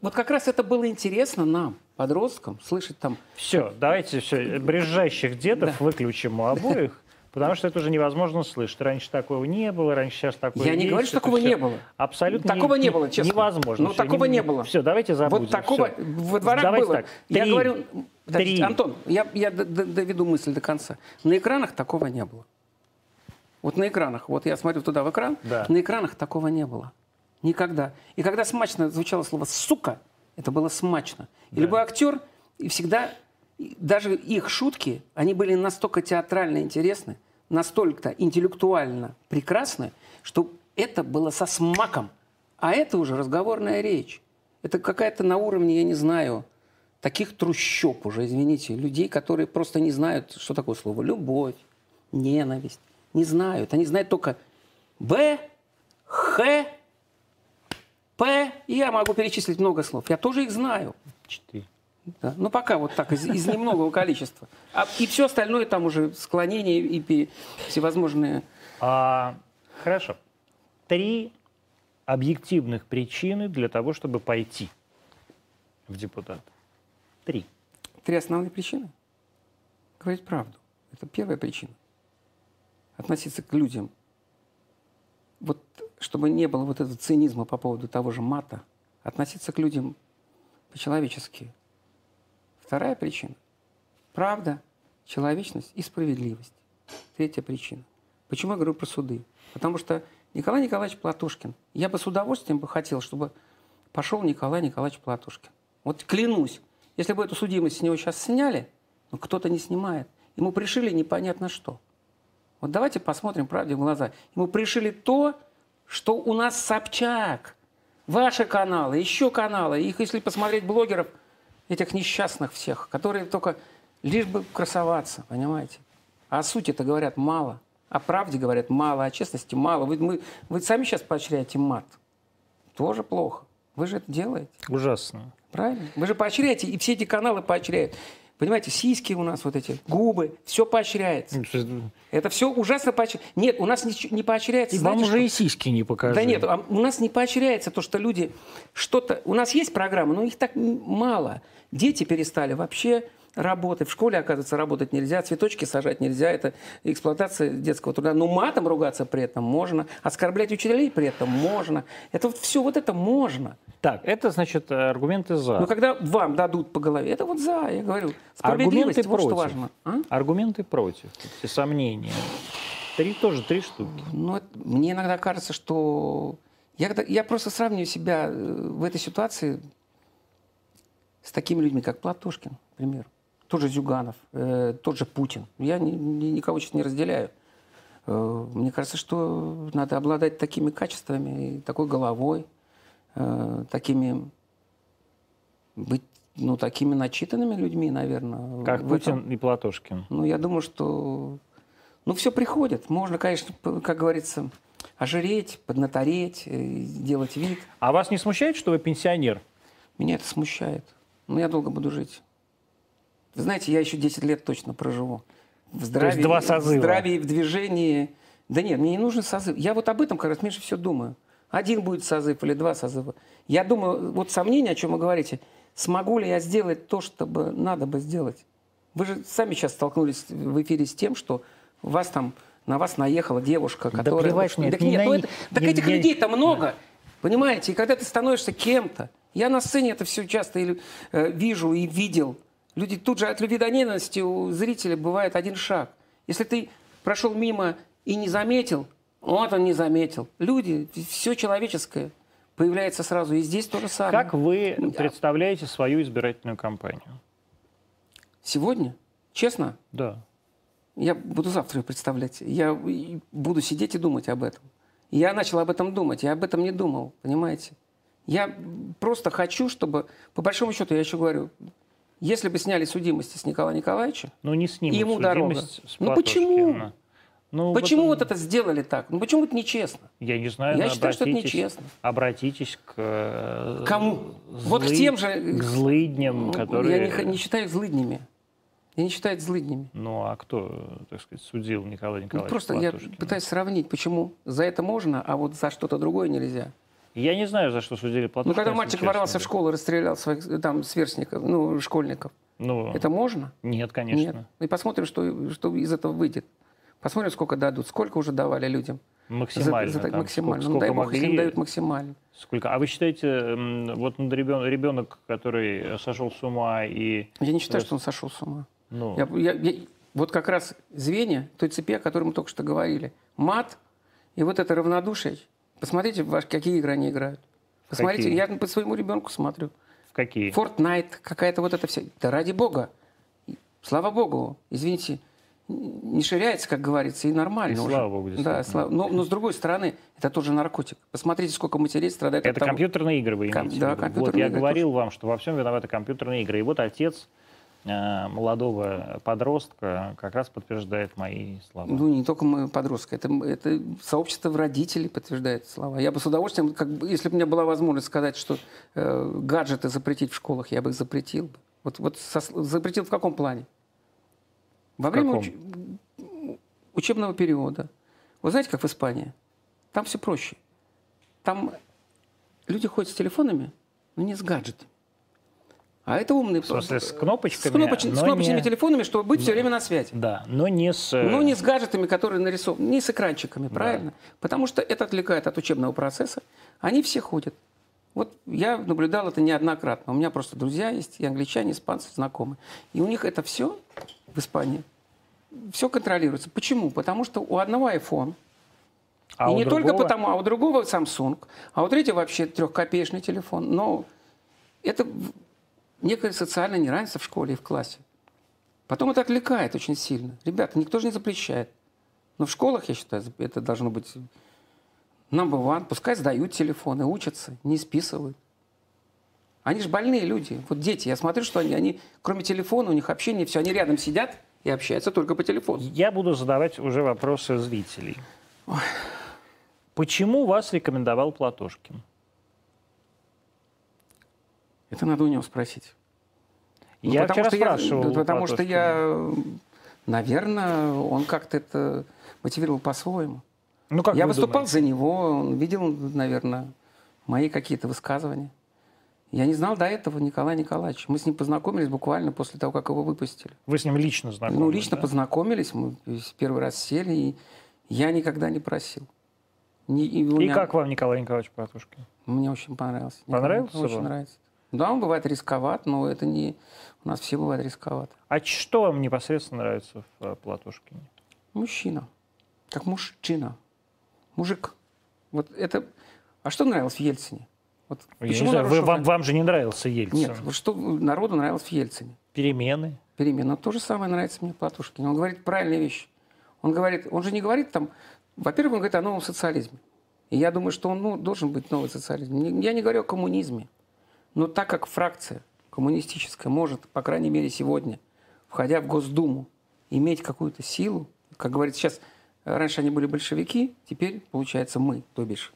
Speaker 2: вот как раз это было интересно нам, подросткам, слышать там...
Speaker 1: Все, давайте все, брежащих дедов да. выключим у обоих. Потому что это уже невозможно слышать. Раньше такого не было, раньше сейчас такое
Speaker 2: Я есть. не говорю, что такого не было.
Speaker 1: Абсолютно
Speaker 2: Такого не, не было, честно.
Speaker 1: Невозможно.
Speaker 2: Ну, такого не, не было.
Speaker 1: Все, давайте забудем.
Speaker 2: Вот такого
Speaker 1: все.
Speaker 2: во дворах
Speaker 1: давайте
Speaker 2: было.
Speaker 1: Так.
Speaker 2: Я говорю, Три. Антон, я, я доведу мысль до конца. На экранах такого не было. Вот на экранах, вот я смотрю туда в экран, да. на экранах такого не было. Никогда. И когда смачно звучало слово «сука», это было смачно. И да. любой актер и всегда, даже их шутки, они были настолько театрально интересны, настолько интеллектуально прекрасны, что это было со смаком. А это уже разговорная речь. Это какая-то на уровне, я не знаю, таких трущоб уже, извините, людей, которые просто не знают, что такое слово любовь, ненависть. Не знают. Они знают только Б, Х, П. И я могу перечислить много слов. Я тоже их знаю.
Speaker 1: Четыре.
Speaker 2: Да. Ну, пока вот так, из, из немногого количества. А, и все остальное там уже склонения и всевозможные...
Speaker 1: А, хорошо. Три объективных причины для того, чтобы пойти в депутат. Три.
Speaker 2: Три основные причины? Говорить правду. Это первая причина. Относиться к людям. Вот чтобы не было вот этого цинизма по поводу того же мата, относиться к людям по-человечески. Вторая причина – правда, человечность и справедливость. Третья причина. Почему я говорю про суды? Потому что Николай Николаевич Платошкин, я бы с удовольствием бы хотел, чтобы пошел Николай Николаевич Платошкин. Вот клянусь, если бы эту судимость с него сейчас сняли, но кто-то не снимает. Ему пришили непонятно что. Вот давайте посмотрим правде в глаза. Ему пришили то, что у нас Собчак. Ваши каналы, еще каналы. Их, если посмотреть блогеров, этих несчастных всех, которые только лишь бы красоваться, понимаете? А о сути-то говорят мало. О правде говорят мало, о честности мало. Вы, мы, вы сами сейчас поощряете мат. Тоже плохо. Вы же это делаете.
Speaker 1: Ужасно.
Speaker 2: Правильно? Вы же поощряете, и все эти каналы поощряют. Понимаете, сиськи у нас вот эти, губы, все поощряется. Это все ужасно поощряется. Нет, у нас не, не поощряется.
Speaker 1: И вам уже что? и сиськи не покажут.
Speaker 2: Да нет, а у нас не поощряется то, что люди что-то... У нас есть программы, но их так мало. Дети перестали вообще работать. В школе, оказывается, работать нельзя, цветочки сажать нельзя. Это эксплуатация детского труда. Но матом ругаться при этом можно, оскорблять учителей при этом можно. Это вот все вот это можно.
Speaker 1: Так, это, значит, аргументы «за».
Speaker 2: Но когда вам дадут по голове, это вот «за», я говорю. Справедливость, аргументы вот против. что важно.
Speaker 1: А? Аргументы против, эти сомнения. Три тоже, три штуки.
Speaker 2: Ну, это, мне иногда кажется, что... Я, я просто сравниваю себя э, в этой ситуации с такими людьми, как Платошкин, например. Тот же Зюганов, э, тот же Путин. Я ни, ни, никого сейчас не разделяю. Э, мне кажется, что надо обладать такими качествами, такой головой, э, такими быть ну, такими начитанными людьми, наверное.
Speaker 1: Как Путин этом. и Платошкин.
Speaker 2: Ну, я думаю, что ну, все приходит. Можно, конечно, как говорится, ожиреть, поднатореть, э, делать вид.
Speaker 1: А вас не смущает, что вы пенсионер?
Speaker 2: Меня это смущает. Но я долго буду жить. Вы знаете, я еще 10 лет точно проживу.
Speaker 1: В здравии, То есть два созыва.
Speaker 2: В здравии, в движении. Да нет, мне не нужен созыв. Я вот об этом как раз меньше всего думаю. Один будет созыв или два созыва. Я думаю, вот сомнение, о чем вы говорите, смогу ли я сделать то, что бы надо бы сделать. Вы же сами сейчас столкнулись в эфире с тем, что вас там на вас наехала девушка, которая... Да
Speaker 1: плевать мне,
Speaker 2: так нет, ну это, так этих я... людей-то много, да. понимаете? И когда ты становишься кем-то, я на сцене это все часто и, э, вижу и видел. Люди тут же от любви до ненависти у зрителя бывает один шаг. Если ты прошел мимо и не заметил, вот он не заметил. Люди, все человеческое появляется сразу. И здесь то же самое.
Speaker 1: Как вы представляете свою избирательную кампанию?
Speaker 2: Сегодня? Честно?
Speaker 1: Да.
Speaker 2: Я буду завтра ее представлять. Я буду сидеть и думать об этом. Я начал об этом думать. Я об этом не думал, понимаете? Я просто хочу, чтобы, по большому счету, я еще говорю, если бы сняли судимости с Николая Николаевича,
Speaker 1: ну, не снимут
Speaker 2: ему дорога. Ну почему? Ну, почему вот, вот это сделали так? Ну почему это нечестно?
Speaker 1: Я не знаю.
Speaker 2: Я считаю, что это нечестно.
Speaker 1: Обратитесь к
Speaker 2: э, кому? Злы, вот к тем же
Speaker 1: к злыдням, ну, которые.
Speaker 2: Я не, не считаю их злыднями. Я не считаю их злыднями.
Speaker 1: Ну а кто, так сказать, судил Николая Николаевича? Ну,
Speaker 2: просто Платушкина? я пытаюсь сравнить, почему за это можно, а вот за что-то другое нельзя.
Speaker 1: Я не знаю, за что судили Платошкина.
Speaker 2: Ну, когда мальчик ворвался в школу, расстрелял своих там сверстников, ну, школьников. Ну, это можно?
Speaker 1: Нет, конечно. Нет.
Speaker 2: И посмотрим, что, что из этого выйдет. Посмотрим, сколько дадут. Сколько уже давали людям.
Speaker 1: Максимально. За, за,
Speaker 2: там, максимально. Сколько, ну, дай бог, если им дают максимально.
Speaker 1: Сколько? А вы считаете, вот ребенок, ребенок, который сошел с ума и...
Speaker 2: Я не считаю, что он сошел с ума. Ну... Я, я, я, вот как раз звенья той цепи, о которой мы только что говорили. Мат и вот это равнодушие. Посмотрите, ваш, какие игры они играют. Посмотрите, какие? я по своему ребенку смотрю.
Speaker 1: В какие?
Speaker 2: Fortnite, какая-то вот это вся. Да ради бога. Слава богу. Извините, не ширяется, как говорится, и нормально. И
Speaker 1: уже. слава богу,
Speaker 2: Да, слава. Но, но с другой стороны, это тоже наркотик. Посмотрите, сколько матерей страдает
Speaker 1: это от того. компьютерные игры, вы имеете
Speaker 2: Ком- Да,
Speaker 1: компьютерные Вот я игры говорил тоже. вам, что во всем виноваты компьютерные игры. И вот отец молодого подростка как раз подтверждает мои слова.
Speaker 2: Ну, не только мы подростка, это, это сообщество родителей подтверждает слова. Я бы с удовольствием, как бы, если бы у меня была возможность сказать, что э, гаджеты запретить в школах, я бы их запретил. Вот, вот со, запретил в каком плане? Во время уч... учебного периода. Вы знаете, как в Испании? Там все проще. Там люди ходят с телефонами, но не с гаджетами. А это умные... В
Speaker 1: смысле, с кнопочками?
Speaker 2: С, кнопоч... с кнопочными не... телефонами, чтобы быть но... все время на связи.
Speaker 1: Да, но не с...
Speaker 2: Но не с гаджетами, которые нарисованы, не с экранчиками, да. правильно? Потому что это отвлекает от учебного процесса. Они все ходят. Вот я наблюдал это неоднократно. У меня просто друзья есть, и англичане, испанцы, знакомые. И у них это все в Испании все контролируется. Почему? Потому что у одного iPhone, а и не другого? только потому, а у другого Samsung, а у третьего вообще трехкопеечный телефон. Но это некое социальное неравенство в школе и в классе. Потом это отвлекает очень сильно. Ребята, никто же не запрещает. Но в школах, я считаю, это должно быть number one. Пускай сдают телефоны, учатся, не списывают. Они же больные люди. Вот дети, я смотрю, что они, они кроме телефона, у них общение, все, они рядом сидят и общаются только по телефону.
Speaker 1: Я буду задавать уже вопросы зрителей. Ой. Почему вас рекомендовал Платошкин?
Speaker 2: Это надо у него спросить.
Speaker 1: Ну, я вчера спрашивал.
Speaker 2: Я, потому что я, наверное, он как-то это мотивировал по-своему. Ну, как я выступал думаете? за него, он видел, наверное, мои какие-то высказывания. Я не знал до этого Николая Николаевича. Мы с ним познакомились буквально после того, как его выпустили.
Speaker 1: Вы с ним лично знакомились?
Speaker 2: Ну, лично
Speaker 1: да?
Speaker 2: познакомились, мы первый раз сели, и я никогда не просил.
Speaker 1: Не, и, и меня... как вам Николай Николаевич Платушкин?
Speaker 2: Мне очень понравился.
Speaker 1: Понравился?
Speaker 2: Очень нравится. Да, он бывает рисковат, но это не... У нас все бывает рисковато.
Speaker 1: А что вам непосредственно нравится в э, Платушкине?
Speaker 2: Мужчина. Как мужчина. Мужик. Вот это... А что нравилось в Ельцине?
Speaker 1: Вот почему знаю, вы, вам, вам же не нравился Ельцин.
Speaker 2: Нет, вот что народу нравилось в Ельцине?
Speaker 1: Перемены.
Speaker 2: Перемены. То же самое нравится мне Платушкин. Он говорит правильные вещи. Он говорит, он же не говорит там, во-первых, он говорит о новом социализме. И я думаю, что он ну, должен быть новый социализм. Я не говорю о коммунизме. Но так как фракция коммунистическая может, по крайней мере сегодня, входя в Госдуму, иметь какую-то силу, как говорится сейчас, раньше они были большевики, теперь, получается, мы, то бишь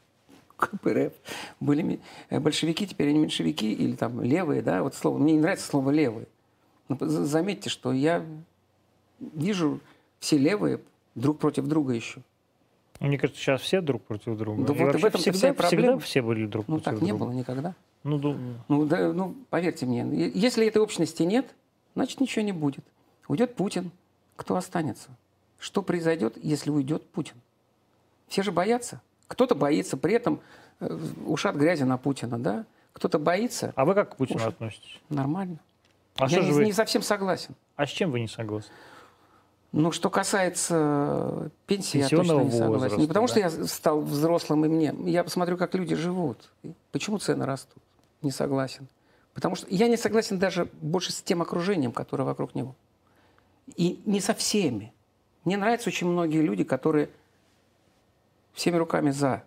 Speaker 2: КПРФ, были э, большевики, теперь они меньшевики или там левые, да, вот слово, мне не нравится слово левые. Но заметьте, что я вижу все левые друг против друга еще.
Speaker 1: Мне кажется, сейчас все друг против друга.
Speaker 2: Да вот в этом всегда, вся
Speaker 1: проблема. Всегда все были друг
Speaker 2: ну,
Speaker 1: против друга.
Speaker 2: Ну, так не было никогда.
Speaker 1: Ну, думаю.
Speaker 2: Ну, да, ну, поверьте мне, если этой общности нет, значит, ничего не будет. Уйдет Путин, кто останется? Что произойдет, если уйдет Путин? Все же боятся. Кто-то боится, при этом э, ушат грязи на Путина, да? Кто-то боится.
Speaker 1: А вы как к Путину ушат. относитесь?
Speaker 2: Нормально. А Я не, вы... не совсем согласен.
Speaker 1: А с чем вы не согласны?
Speaker 2: Ну, что касается пенсии, я точно не согласен. Возраста, не потому, да? что я стал взрослым и мне. Я посмотрю, как люди живут. Почему цены растут? Не согласен. Потому что я не согласен даже больше с тем окружением, которое вокруг него. И не со всеми. Мне нравятся очень многие люди, которые всеми руками за.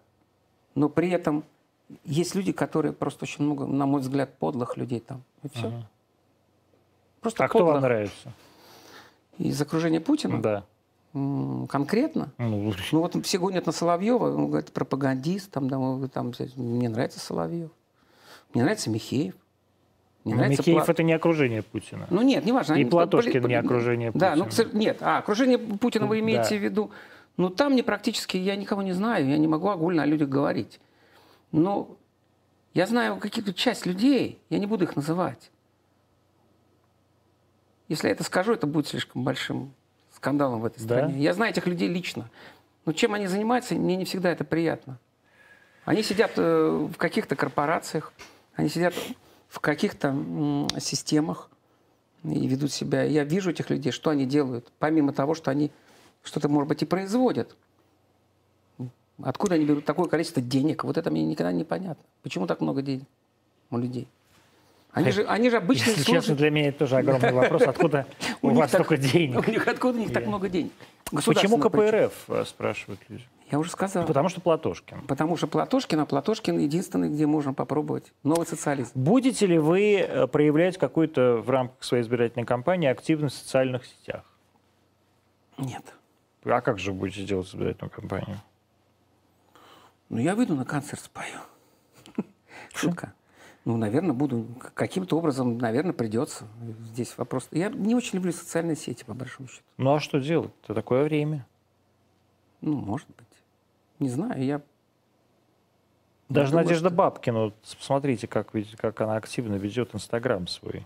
Speaker 2: Но при этом есть люди, которые просто очень много, на мой взгляд, подлых людей там. И все. Ага.
Speaker 1: Просто а подлых. кто вам нравится?
Speaker 2: Из окружения Путина?
Speaker 1: Да.
Speaker 2: Конкретно?
Speaker 1: Ну,
Speaker 2: ну вот все гонят на Соловьева, он говорит, пропагандист, там, там, там, мне нравится Соловьев, мне нравится Михеев.
Speaker 1: Мне ну, нравится Михеев Пла... это не окружение Путина.
Speaker 2: Ну нет, неважно.
Speaker 1: И Платошкин поли... не окружение
Speaker 2: Путина. Да, ну нет, а окружение Путина вы имеете да. в виду ну, там мне практически, я никого не знаю, я не могу огульно о людях говорить. Но Я знаю каких-то часть людей, я не буду их называть. Если я это скажу, это будет слишком большим скандалом в этой стране. Да? Я знаю этих людей лично. Но чем они занимаются, мне не всегда это приятно. Они сидят э, в каких-то корпорациях, они сидят в каких-то системах и ведут себя. Я вижу этих людей, что они делают, помимо того, что они что-то, может быть, и производят. Откуда они берут такое количество денег? Вот это мне никогда не понятно. Почему так много денег у людей? Они же, они же обычные
Speaker 1: Если честно, для меня это тоже огромный вопрос. Откуда у вас столько денег?
Speaker 2: Откуда у них так много денег?
Speaker 1: Почему КПРФ, э, спрашивают люди?
Speaker 2: Я уже сказал.
Speaker 1: Потому что Платошкин.
Speaker 2: Потому что Платошкин, а Платошкин единственный, где можно попробовать новый социализм.
Speaker 1: Будете ли вы э, проявлять какую-то в рамках своей избирательной кампании активность в социальных сетях?
Speaker 2: Нет.
Speaker 1: А как же будете делать избирательную кампанию?
Speaker 2: Ну, я выйду на концерт, спою. Шутка. Ну, наверное, буду каким-то образом, наверное, придется. Здесь вопрос. Я не очень люблю социальные сети, по большому счету.
Speaker 1: Ну, а что делать? Это такое время.
Speaker 2: Ну, может быть. Не знаю, я...
Speaker 1: Даже я Надежда думаю, что... Бабкина, вот посмотрите, как, как она активно ведет Инстаграм свой.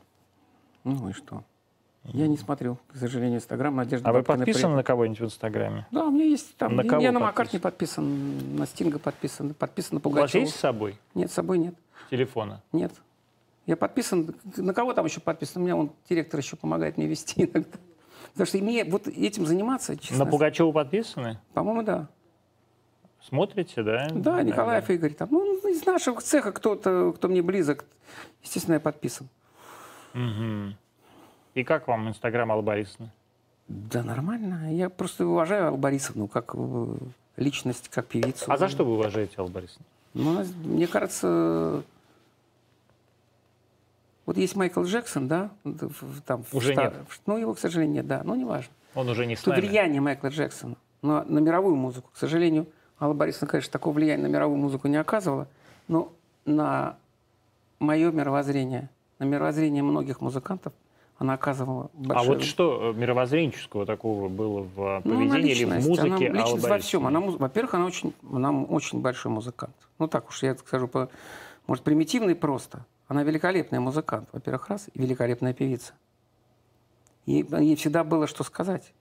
Speaker 2: Ну и что? Я не смотрю, к сожалению, Инстаграм. Надежда
Speaker 1: а Бабкина вы подписаны при... на кого-нибудь в Инстаграме?
Speaker 2: Да, у меня есть там. На кого я на Маккартни подписан, на Стинга подписан, подписан на Пугачева. У вас
Speaker 1: есть с собой?
Speaker 2: Нет, с собой нет.
Speaker 1: Телефона?
Speaker 2: Нет. Я подписан, на кого там еще подписан? У меня он, директор еще помогает мне вести иногда. Потому что имея вот этим заниматься,
Speaker 1: честно. На Пугачева подписаны?
Speaker 2: По-моему, да.
Speaker 1: Смотрите, да?
Speaker 2: Да, Николаев да. Игорь. Там, ну, из нашего цеха кто-то, кто мне близок, естественно, я подписан.
Speaker 1: Угу. И как вам Инстаграм Борисовны?
Speaker 2: Да нормально. Я просто уважаю Аллу Борисовну как э, личность, как певицу.
Speaker 1: А за что вы уважаете Аллу Борисовну?
Speaker 2: Ну, мне кажется, вот есть Майкл Джексон, да,
Speaker 1: там уже
Speaker 2: в,
Speaker 1: нет.
Speaker 2: Ну его, к сожалению, нет, да, ну не важно.
Speaker 1: Он уже не с
Speaker 2: Тут влияние Майкла Джексона но на мировую музыку, к сожалению, Алла Борисовна, конечно, такого влияния на мировую музыку не оказывала, но на мое мировоззрение, на мировоззрение многих музыкантов она оказывала большое...
Speaker 1: А вот что э, мировоззренческого такого было в поведении ну, или в музыке
Speaker 2: она личность во всем. Она, во-первых, она очень, она очень большой музыкант. Ну так уж я скажу, по, может, примитивно и просто. Она великолепный музыкант, во-первых, раз, и великолепная певица. И ей всегда было что сказать.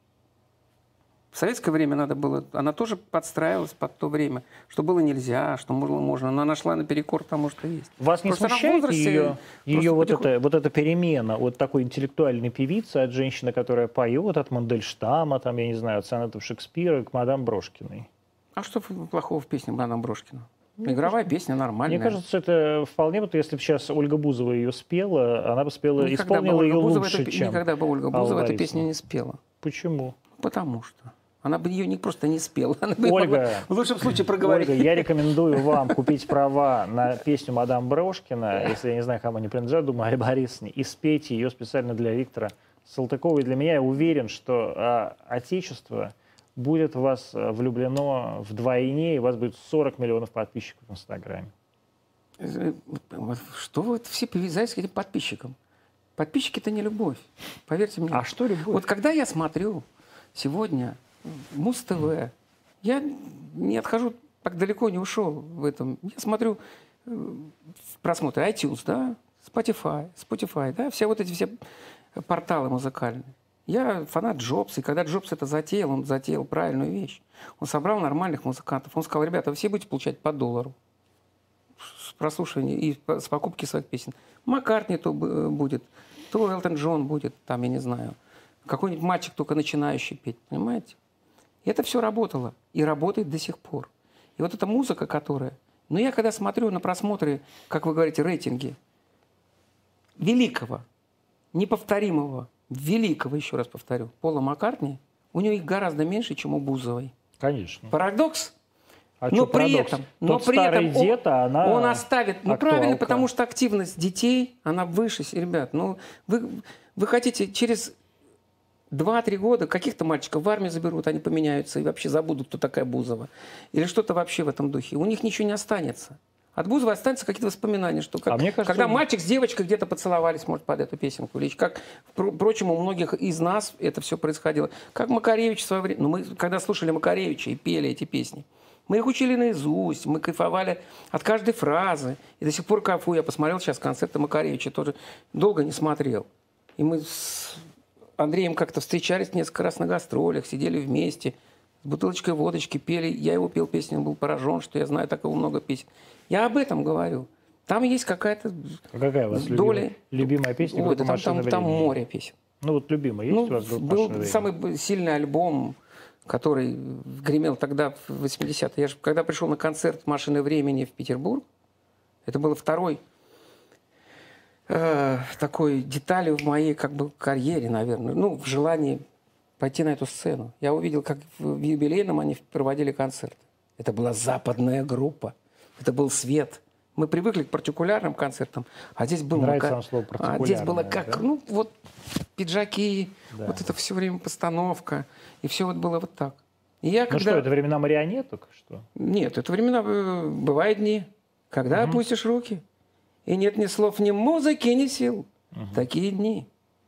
Speaker 2: В советское время надо было, она тоже подстраивалась под то время, что было нельзя, что было можно, но она шла наперекор тому, что есть.
Speaker 1: Вас не просто смущает возрасте, ее, ее вот, потихоньку... это, вот эта перемена от такой интеллектуальной певицы, от женщины, которая поет, от Мандельштама, там, я не знаю, от сонетов Шекспира к мадам Брошкиной?
Speaker 2: А что плохого в песне мадам Брошкина? Ну, Игровая песня нормальная.
Speaker 1: Мне кажется, это вполне, вот если бы сейчас Ольга Бузова ее спела, она бы спела, никогда исполнила бы ее Бузова лучше,
Speaker 2: это,
Speaker 1: чем
Speaker 2: Никогда бы Ольга Бузова эту песню не спела.
Speaker 1: Почему?
Speaker 2: Потому что. Она бы ее не просто не спела. Она
Speaker 1: бы Ольга,
Speaker 2: в лучшем случае проговорить.
Speaker 1: Ольга, я рекомендую вам купить права на песню «Мадам Брошкина», если я не знаю, кому они принадлежат, думаю, Али Борисовне, и спейте ее специально для Виктора Салтыкова. И для меня я уверен, что а, Отечество будет в вас э, влюблено вдвойне, и у вас будет 40 миллионов подписчиков в Инстаграме.
Speaker 2: Э, что вы все привязались к этим подписчикам? Подписчики – это не любовь, поверьте мне.
Speaker 1: А что любовь?
Speaker 2: Вот когда я смотрю сегодня Муз-ТВ, я не отхожу, так далеко не ушел в этом. Я смотрю э, просмотры iTunes, да, Spotify, Spotify, да, все вот эти все порталы музыкальные. Я фанат Джобса, и когда Джобс это затеял, он затеял правильную вещь. Он собрал нормальных музыкантов. Он сказал, ребята, вы все будете получать по доллару с прослушивания и с покупки своих песен. Маккартни то будет, то Элтон Джон будет, там, я не знаю. Какой-нибудь мальчик только начинающий петь, понимаете? И это все работало. И работает до сих пор. И вот эта музыка, которая... Но я когда смотрю на просмотры, как вы говорите, рейтинги великого, неповторимого, великого, еще раз повторю, Пола Маккартни, у него их гораздо меньше, чем у Бузовой.
Speaker 1: Конечно.
Speaker 2: Парадокс?
Speaker 1: А но при парадокс? этом, но Тот при этом дед,
Speaker 2: он,
Speaker 1: а она
Speaker 2: он оставит, ну актуалка. правильно, потому что активность детей, она выше, ребят. Ну вы, вы хотите через два-три года каких-то мальчиков в армию заберут, они поменяются и вообще забудут, кто такая Бузова. Или что-то вообще в этом духе. У них ничего не останется. От Бузова останется какие-то воспоминания, что как, а мне кажется, когда он... мальчик с девочкой где-то поцеловались, может, под эту песенку. Или как, впрочем, у многих из нас это все происходило. Как Макаревич в свое время. Ну, мы, когда слушали Макаревича и пели эти песни, Мы их учили наизусть, мы кайфовали от каждой фразы. И до сих пор кайфую. Я посмотрел сейчас концерты Макаревича, тоже долго не смотрел. И мы с Андреем как-то встречались несколько раз на гастролях, сидели вместе, с бутылочкой водочки пели. Я его пел песни, он был поражен, что я знаю такого много песен. Я об этом говорю. Там есть какая-то
Speaker 1: а Какая у вас доля. Любимая, любимая песня?
Speaker 2: Ой, да там, там, там море песен.
Speaker 1: Ну вот любимая есть ну, у вас группа
Speaker 2: Был самый сильный альбом, который гремел тогда в 80-е. Я же, когда пришел на концерт «Машины времени» в Петербург, это было второй э, такой деталью в моей как бы карьере, наверное. Ну, в желании пойти на эту сцену. Я увидел, как в юбилейном они проводили концерт. Это была западная группа. Это был свет. Мы привыкли к партикулярным концертам, а здесь было...
Speaker 1: Нравится вам слово
Speaker 2: а здесь было как, да? ну, вот пиджаки, да. вот это все время постановка, и все вот было вот так.
Speaker 1: И я, ну когда... что, это времена марионеток? Что?
Speaker 2: Нет, это времена... Э, бывают дни, когда угу. опустишь руки, и нет ни слов, ни музыки, ни сил. Угу. Такие дни.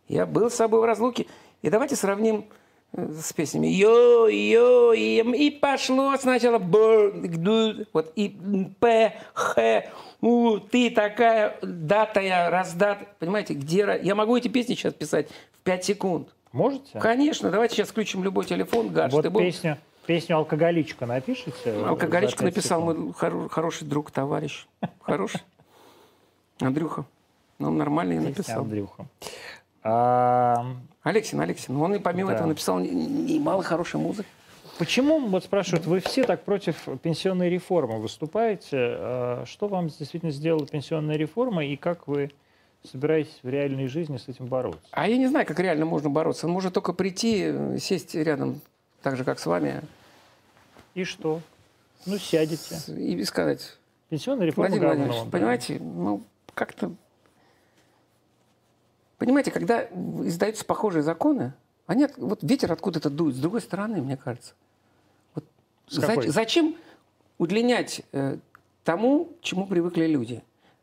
Speaker 2: Я был с собой в разлуке. И давайте сравним э, с песнями йо йо и, и пошло сначала б вот и п х у ты такая датая раздат понимаете где я могу эти песни сейчас писать в 5 секунд
Speaker 1: Можете?
Speaker 2: Конечно. Давайте сейчас включим любой телефон, гаджет.
Speaker 1: Вот песню, песню «Алкоголичка» напишите?
Speaker 2: «Алкоголичка» написал мой хор- хороший друг, товарищ. Хороший. Андрюха. Ну, он нормально написал.
Speaker 1: Андрюха.
Speaker 2: А... Алексин, Алексин. Он и помимо да. этого написал немало хорошей музыки.
Speaker 1: Почему, вот спрашивают, вы все так против пенсионной реформы выступаете? А что вам действительно сделала пенсионная реформа и как вы собираетесь в реальной жизни с этим бороться?
Speaker 2: А я не знаю, как реально можно бороться. Он может только прийти, сесть рядом, так же, как с вами.
Speaker 1: И что? Ну, сядете.
Speaker 2: И сказать.
Speaker 1: Пенсионная реформа
Speaker 2: Владимир Владимирович, да. понимаете, ну, как-то... Понимаете, когда издаются похожие законы, они, вот ветер откуда-то дует, с другой стороны, мне кажется. Вот за, зачем удлинять э, тому, чему привыкли люди?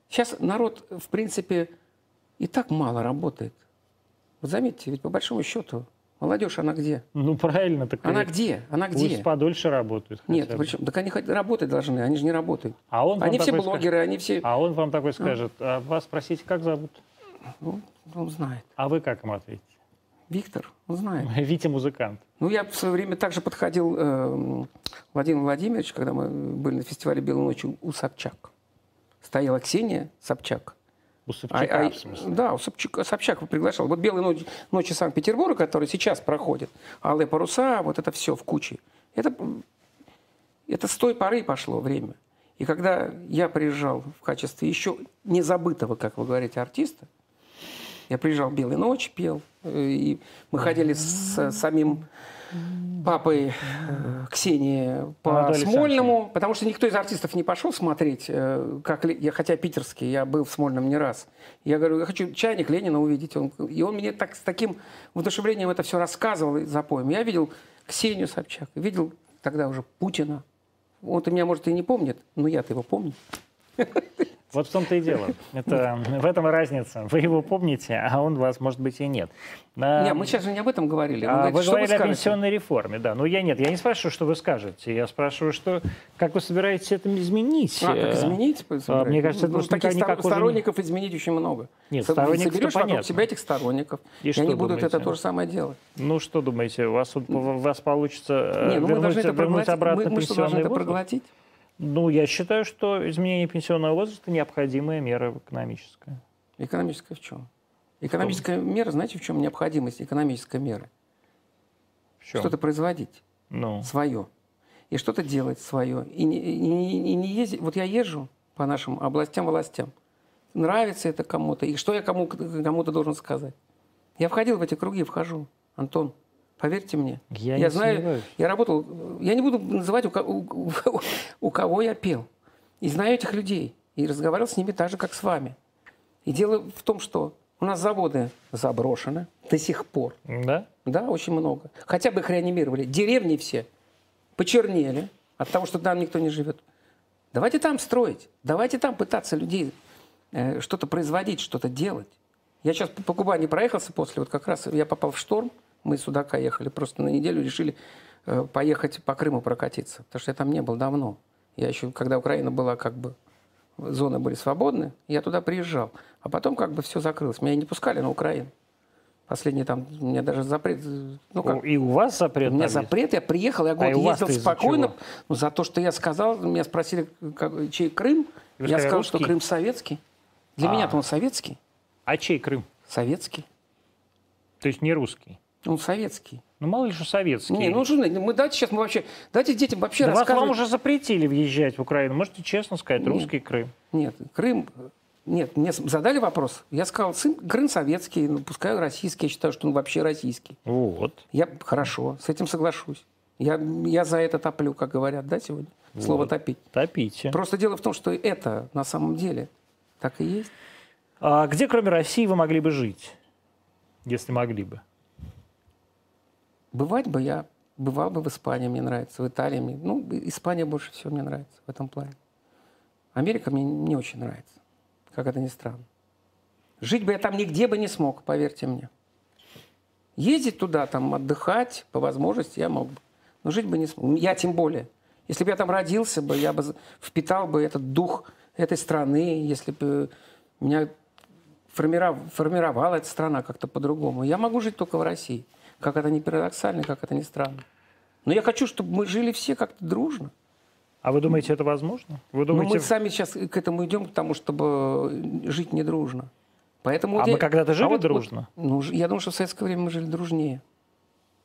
Speaker 2: Сейчас народ, в принципе, и так мало работает. Вот заметьте, ведь по большому счету молодежь, она где?
Speaker 1: Ну, правильно. Так
Speaker 2: она где? Она где?
Speaker 1: Пусть подольше работают.
Speaker 2: Нет, причем, так они хоть работать должны, они же не работают. А он они все блогеры,
Speaker 1: скажет,
Speaker 2: они все...
Speaker 1: А он вам такой скажет, а, а вас спросите, как зовут?
Speaker 2: Ну, он знает.
Speaker 1: А вы как ему ответите?
Speaker 2: Виктор, он знает.
Speaker 1: Витя музыкант.
Speaker 2: Ну, я в свое время также подходил э, Владимир Владимирович, когда мы были на фестивале «Белой ночи» у Собчак стояла Ксения Собчак.
Speaker 1: У Собчака, а, а, в смысле?
Speaker 2: Да, у Собчака, Собчак приглашал. Вот «Белые ночи, ночи Санкт-Петербурга», которые сейчас проходят, «Алые паруса», вот это все в куче. Это, это с той поры пошло время. И когда я приезжал в качестве еще незабытого, как вы говорите, артиста, я приезжал «Белые ночи», пел, э, и мы ходили с самим папой э, Ксении по Анатолий Смольному, потому что никто из артистов не пошел смотреть, э, как я, хотя питерский, я был в Смольном не раз. Я говорю, я хочу чайник Ленина увидеть. Он, и он мне так, с таким воодушевлением это все рассказывал и запоем. Я видел Ксению Собчак, видел тогда уже Путина. Он то меня, может, и не помнит, но я-то его помню.
Speaker 1: Вот в том-то и дело. Это, в этом разница. Вы его помните, а он вас, может быть, и нет.
Speaker 2: А, нет, мы сейчас же не об этом говорили.
Speaker 1: Вы, а, говорите, вы говорили вы о пенсионной реформе, да. Но я нет, я не спрашиваю, что вы скажете. Я спрашиваю, что, как вы собираетесь это изменить.
Speaker 2: А, как изменить?
Speaker 1: А, мне кажется, это ну,
Speaker 2: таких никак сторонников уже... изменить очень много.
Speaker 1: Нет, сторонников
Speaker 2: Соберешь
Speaker 1: вокруг
Speaker 2: себя этих сторонников, и, и они будут это то же самое делать.
Speaker 1: Ну, что думаете, у вас, у вас получится
Speaker 2: не, ну,
Speaker 1: вернуть,
Speaker 2: мы это
Speaker 1: вернуть обратно
Speaker 2: мы, мы что, должны это проглотить?
Speaker 1: Ну, я считаю, что изменение пенсионного возраста необходимая мера экономическая.
Speaker 2: Экономическая в чем? Экономическая в мера, знаете, в чем необходимость экономической меры? Что-то производить
Speaker 1: ну.
Speaker 2: свое. И что-то делать свое. И не, и, и, и не ездить. Вот я езжу по нашим областям, властям. Нравится это кому-то. И что я кому, кому-то должен сказать? Я входил в эти круги, вхожу. Антон, Поверьте мне.
Speaker 1: Я, я знаю,
Speaker 2: сомневаюсь. я работал, я не буду называть, у, у, у, кого я пел. И знаю этих людей. И разговаривал с ними так же, как с вами. И дело в том, что у нас заводы заброшены до сих пор.
Speaker 1: Да?
Speaker 2: Да, очень много. Хотя бы их реанимировали. Деревни все почернели от того, что там никто не живет. Давайте там строить. Давайте там пытаться людей э, что-то производить, что-то делать. Я сейчас по Кубани проехался после, вот как раз я попал в шторм, мы с Судака ехали просто на неделю, решили э, поехать по Крыму прокатиться, потому что я там не был давно. Я еще, когда Украина была как бы, зоны были свободны, я туда приезжал. А потом как бы все закрылось. Меня не пускали на Украину. Последний там, у меня даже запрет...
Speaker 1: Ну, как, и у вас запрет?
Speaker 2: У меня запрет, я приехал, я год а ездил спокойно. Ну, за то, что я сказал, меня спросили, как, чей Крым. Вы я сказал, русский? что Крым советский. Для а. меня-то он советский.
Speaker 1: А чей Крым?
Speaker 2: Советский.
Speaker 1: То есть не русский?
Speaker 2: Он советский.
Speaker 1: Ну, мало ли, что советский.
Speaker 2: Не, ну, мы давайте сейчас мы вообще, давайте детям вообще
Speaker 1: да рассказывать. вам уже запретили въезжать в Украину. Можете честно сказать, нет, русский Крым.
Speaker 2: Нет, Крым, нет, мне задали вопрос. Я сказал, сын, Крым советский, ну, пускай российский. Я считаю, что он вообще российский.
Speaker 1: Вот.
Speaker 2: Я, хорошо, с этим соглашусь. Я, я за это топлю, как говорят, да, сегодня? Вот. Слово топить.
Speaker 1: Топите.
Speaker 2: Просто дело в том, что это на самом деле так и есть.
Speaker 1: А где, кроме России, вы могли бы жить, если могли бы?
Speaker 2: Бывать бы я, бывал бы в Испании, мне нравится, в Италии. Ну, Испания больше всего мне нравится в этом плане. Америка мне не очень нравится, как это ни странно. Жить бы я там нигде бы не смог, поверьте мне. Ездить туда, там, отдыхать, по возможности я мог бы. Но жить бы не смог. Я тем более. Если бы я там родился бы, я бы впитал бы этот дух этой страны, если бы меня формировала эта страна как-то по-другому. Я могу жить только в России. Как это не парадоксально, как это не странно. Но я хочу, чтобы мы жили все как-то дружно.
Speaker 1: А вы думаете, это возможно? Вы думаете...
Speaker 2: Ну, мы сами сейчас к этому идем, к тому, чтобы жить не дружно. Поэтому
Speaker 1: а я... мы когда-то жили а вот, дружно?
Speaker 2: Вот, ну, я думаю, что в советское время мы жили дружнее.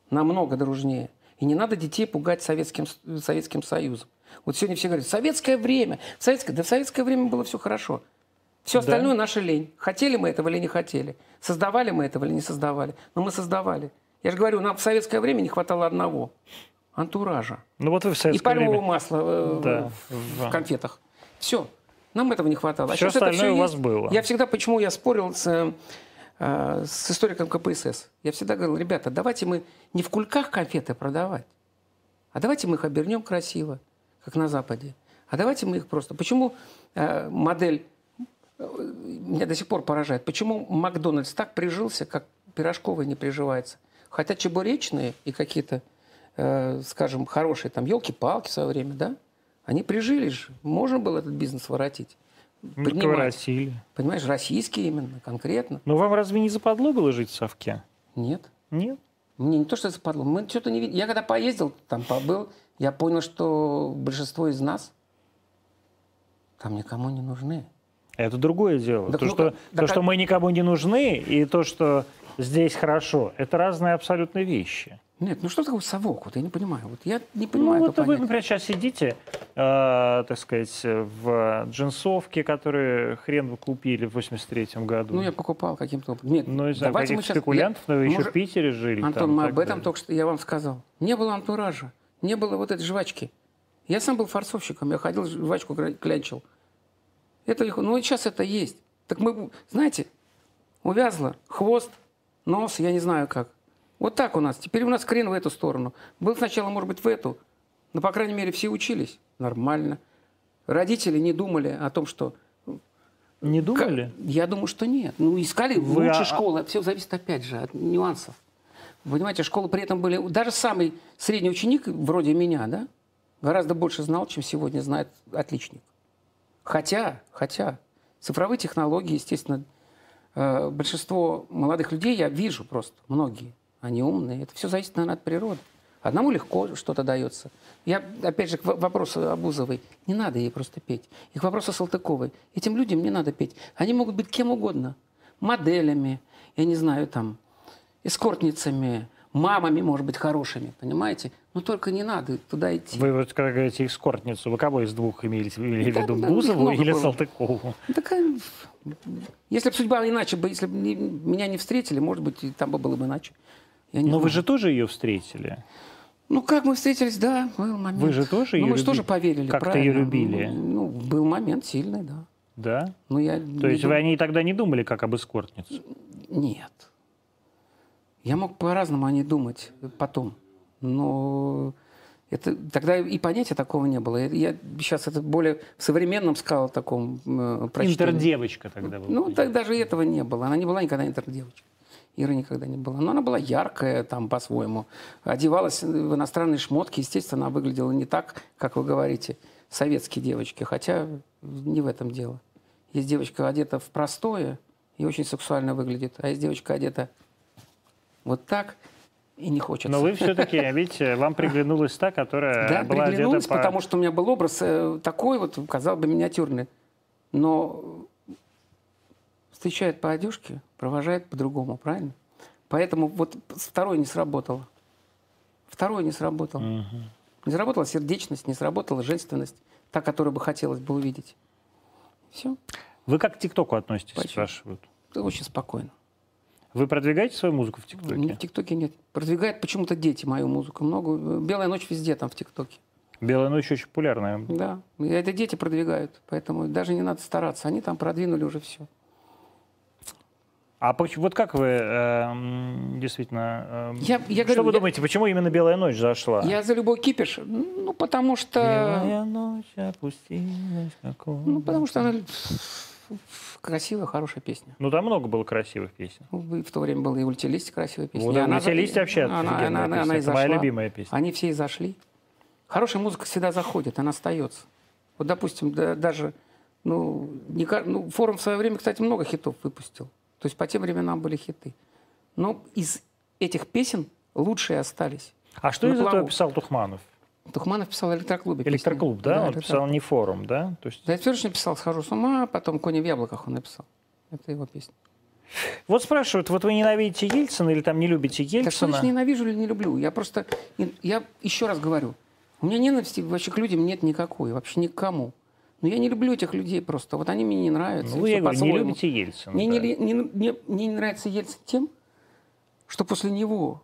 Speaker 2: Намного дружнее. И не надо детей пугать Советским, Советским Союзом. Вот сегодня все говорят, советское время. Советское... Да в советское время было все хорошо. Все остальное да. наша лень. Хотели мы этого или не хотели. Создавали мы этого или не создавали. Но мы создавали. Я же говорю, нам в советское время не хватало одного – антуража.
Speaker 1: Ну вот вы в советское
Speaker 2: И пальмового время... масла э, да. в, в конфетах. Все. Нам этого не хватало.
Speaker 1: Все а остальное это все у вас есть. было.
Speaker 2: Я всегда, почему я спорил с, э, с историком КПСС, я всегда говорил, ребята, давайте мы не в кульках конфеты продавать, а давайте мы их обернем красиво, как на Западе. А давайте мы их просто... Почему э, модель э, меня до сих пор поражает, почему Макдональдс так прижился, как пирожковый не приживается? Хотя чебуречные и какие-то, э, скажем, хорошие там елки-палки в свое время, да, они прижились же. Можно было этот бизнес воротить.
Speaker 1: Ну, воротили.
Speaker 2: Понимаешь, российские именно, конкретно.
Speaker 1: Но вам разве не западло было жить в Совке?
Speaker 2: Нет.
Speaker 1: Нет?
Speaker 2: Мне не то, что западло. Мы что-то не видели. Я когда поездил, там побыл, я понял, что большинство из нас там никому не нужны.
Speaker 1: Это другое дело. Так, то, ну, что, так, то, что мы никому не нужны, и то, что здесь хорошо, это разные абсолютно вещи.
Speaker 2: Нет, ну что такое совок? Вот я не понимаю. Вот я не понимаю. Ну, вот
Speaker 1: вы, например, сейчас сидите, э, так сказать, в джинсовке, которые хрен вы купили в 83-м году.
Speaker 2: Ну, я покупал каким-то. Нет,
Speaker 1: ну, из давайте мы сейчас... спекулянтов, но вы еще в Питере жили.
Speaker 2: Антон, там, мы об этом далее. только что я вам сказал. Не было антуража, не было вот этой жвачки. Я сам был форцовщиком, я ходил, жвачку клянчил. Это, ну, и сейчас это есть. Так мы, знаете, увязло хвост, нос, я не знаю как. Вот так у нас. Теперь у нас крен в эту сторону. Был сначала, может быть, в эту. Но, по крайней мере, все учились. Нормально. Родители не думали о том, что...
Speaker 1: Не думали?
Speaker 2: Я думаю, что нет. Ну, искали Вы... лучше школы. Все зависит, опять же, от нюансов. понимаете, школы при этом были... Даже самый средний ученик, вроде меня, да, гораздо больше знал, чем сегодня знает отличник. Хотя, хотя, цифровые технологии, естественно, Э, большинство молодых людей я вижу просто, многие, они умные. Это все зависит, наверное, от природы. Одному легко что-то дается. Я, опять же, к вопросу Абузовой. Не надо ей просто петь. И к вопросу Салтыковой. Этим людям не надо петь. Они могут быть кем угодно. Моделями, я не знаю, там, эскортницами, мамами, может быть, хорошими, понимаете? Но только не надо туда идти.
Speaker 1: Вы вот когда говорите эскортницу, вы кого из двух имели, имели в виду, Бузову или было. Салтыкову?
Speaker 2: Так, если бы судьба иначе бы, если бы меня не встретили, может быть, там бы было бы иначе.
Speaker 1: Но знаю. вы же тоже ее встретили.
Speaker 2: Ну, как мы встретились, да, был момент.
Speaker 1: Вы же тоже
Speaker 2: ее
Speaker 1: ну, мы
Speaker 2: же тоже поверили,
Speaker 1: Как-то ее любили.
Speaker 2: Ну, был момент сильный, да.
Speaker 1: Да?
Speaker 2: Ну, я
Speaker 1: То есть дум... вы о ней тогда не думали, как об эскортнице?
Speaker 2: Нет. Я мог по-разному о ней думать потом. Но это, тогда и понятия такого не было. Я сейчас это более в современном сказал таком
Speaker 1: э, прочтении. Интердевочка тогда была.
Speaker 2: Ну, так даже этого не было. Она не была никогда интердевочкой. Ира никогда не была. Но она была яркая там по-своему. Одевалась в иностранные шмотки. Естественно, она выглядела не так, как вы говорите, советские девочки. Хотя не в этом дело. Есть девочка одета в простое и очень сексуально выглядит. А есть девочка одета вот так и не хочется.
Speaker 1: Но вы все-таки, видите, вам приглянулась та, которая да, была приглянулась,
Speaker 2: по... потому что у меня был образ э, такой вот, казалось бы, миниатюрный. Но встречает по одежке, провожает по-другому, правильно? Поэтому вот второе не сработало. Второе не сработало. Угу. Не сработала сердечность, не сработала женственность, та, которую бы хотелось бы увидеть. Все.
Speaker 1: Вы как к ТикТоку относитесь, Почему? спрашивают?
Speaker 2: Очень спокойно.
Speaker 1: Вы продвигаете свою музыку в ТикТоке?
Speaker 2: В ТикТоке нет. Продвигают почему-то дети мою музыку. Много. «Белая ночь» везде там в ТикТоке.
Speaker 1: «Белая ночь» очень популярная.
Speaker 2: Да. И это дети продвигают. Поэтому даже не надо стараться. Они там продвинули уже все.
Speaker 1: А вот как вы э, действительно... Э, я, я что говорю, вы я, думаете, почему именно «Белая ночь» зашла?
Speaker 2: Я за любой кипиш. Ну, потому что...
Speaker 1: Белая ночь опустилась, какого...
Speaker 2: Ну, потому что она красивая, хорошая песня.
Speaker 1: Ну, там много было красивых песен. Ну,
Speaker 2: в то время была и «Ультилист» красивая песня.
Speaker 1: Вот, она, «Ультилист» вообще она, она, она, она, она моя любимая песня.
Speaker 2: Они все и зашли. Хорошая музыка всегда заходит, она остается. Вот, допустим, да, даже... Ну, не, ну, форум в свое время, кстати, много хитов выпустил. То есть по тем временам были хиты. Но из этих песен лучшие остались.
Speaker 1: А что из этого писал Тухманов?
Speaker 2: Тухманов писал «Электроклубе».
Speaker 1: «Электроклуб», да? да? Он писал не «Форум», да?
Speaker 2: То есть... Да, я Федорович написал «Схожу с ума», потом «Кони в яблоках» он написал. Это его песня.
Speaker 1: Вот спрашивают, вот вы ненавидите Ельцина или там не любите Ельцина? Так что
Speaker 2: значит ненавижу или не люблю? Я просто, я еще раз говорю, у меня ненависти вообще к людям нет никакой, вообще никому. Но я не люблю этих людей просто. Вот они мне не нравятся.
Speaker 1: Ну, я говорю, не любите Ельцина.
Speaker 2: Мне, да. не, не, не, мне не нравится Ельцин тем, что после него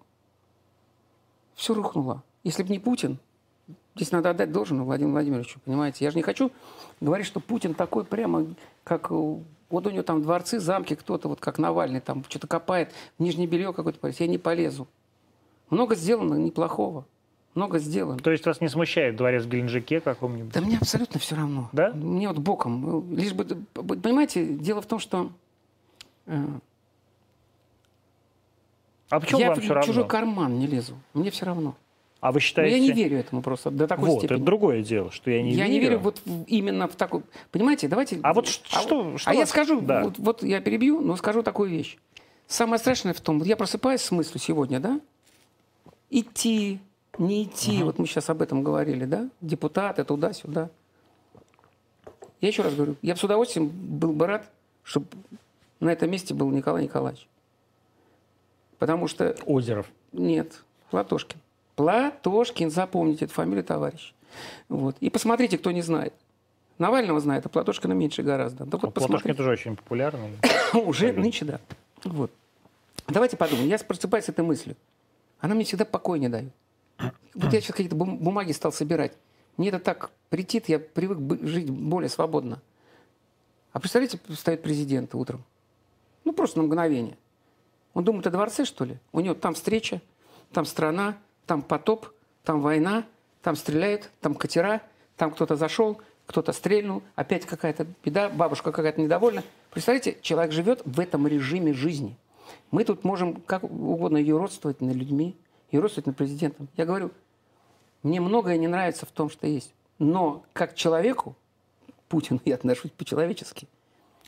Speaker 2: все рухнуло. Если бы не Путин, здесь надо отдать должное Владимиру Владимировичу, понимаете? Я же не хочу говорить, что Путин такой прямо, как вот у него там дворцы, замки, кто-то вот как Навальный там что-то копает, нижнее белье какое-то, я не полезу. Много сделано неплохого много сделано.
Speaker 1: То есть вас не смущает дворец в Геленджике каком-нибудь?
Speaker 2: Да мне абсолютно все равно.
Speaker 1: Да?
Speaker 2: Мне вот боком. Лишь бы, понимаете, дело в том, что э,
Speaker 1: а почему
Speaker 2: я
Speaker 1: вам все равно?
Speaker 2: в чужой карман не лезу. Мне все равно.
Speaker 1: А вы считаете...
Speaker 2: Но я не верю этому просто до такой
Speaker 1: вот,
Speaker 2: степени.
Speaker 1: это другое дело, что я не
Speaker 2: я
Speaker 1: верю.
Speaker 2: Я не верю вот именно в такой... Понимаете, давайте...
Speaker 1: А вот что... А, что,
Speaker 2: а я скажу, да. вот, вот я перебью, но скажу такую вещь. Самое страшное в том, вот я просыпаюсь с мыслью сегодня, да, идти, не идти, угу. вот мы сейчас об этом говорили, да, депутаты туда-сюда. Я еще раз говорю, я бы с удовольствием был бы рад, чтобы на этом месте был Николай Николаевич. Потому что...
Speaker 1: Озеров.
Speaker 2: Нет, Платошкин. Платошкин, запомните эту фамилию, товарищ. Вот. И посмотрите, кто не знает. Навального знает, а Платошкина меньше гораздо.
Speaker 1: Да, вот Платошкин тоже очень популярный.
Speaker 2: Уже нынче, да. Вот. Давайте подумаем. Я просыпаюсь с этой мыслью. Она мне всегда покоя не дает. Вот я сейчас какие-то бумаги стал собирать. Мне это так претит, я привык жить более свободно. А представляете, встает президент утром. Ну, просто на мгновение. Он думает о дворце, что ли? У него там встреча, там страна, там потоп, там война, там стреляют, там катера, там кто-то зашел, кто-то стрельнул, опять какая-то беда, бабушка какая-то недовольна. Представляете, человек живет в этом режиме жизни. Мы тут можем как угодно ее родствовать над людьми, и родствовать над президентом. Я говорю, мне многое не нравится в том, что есть. Но как человеку, Путину я отношусь по-человечески.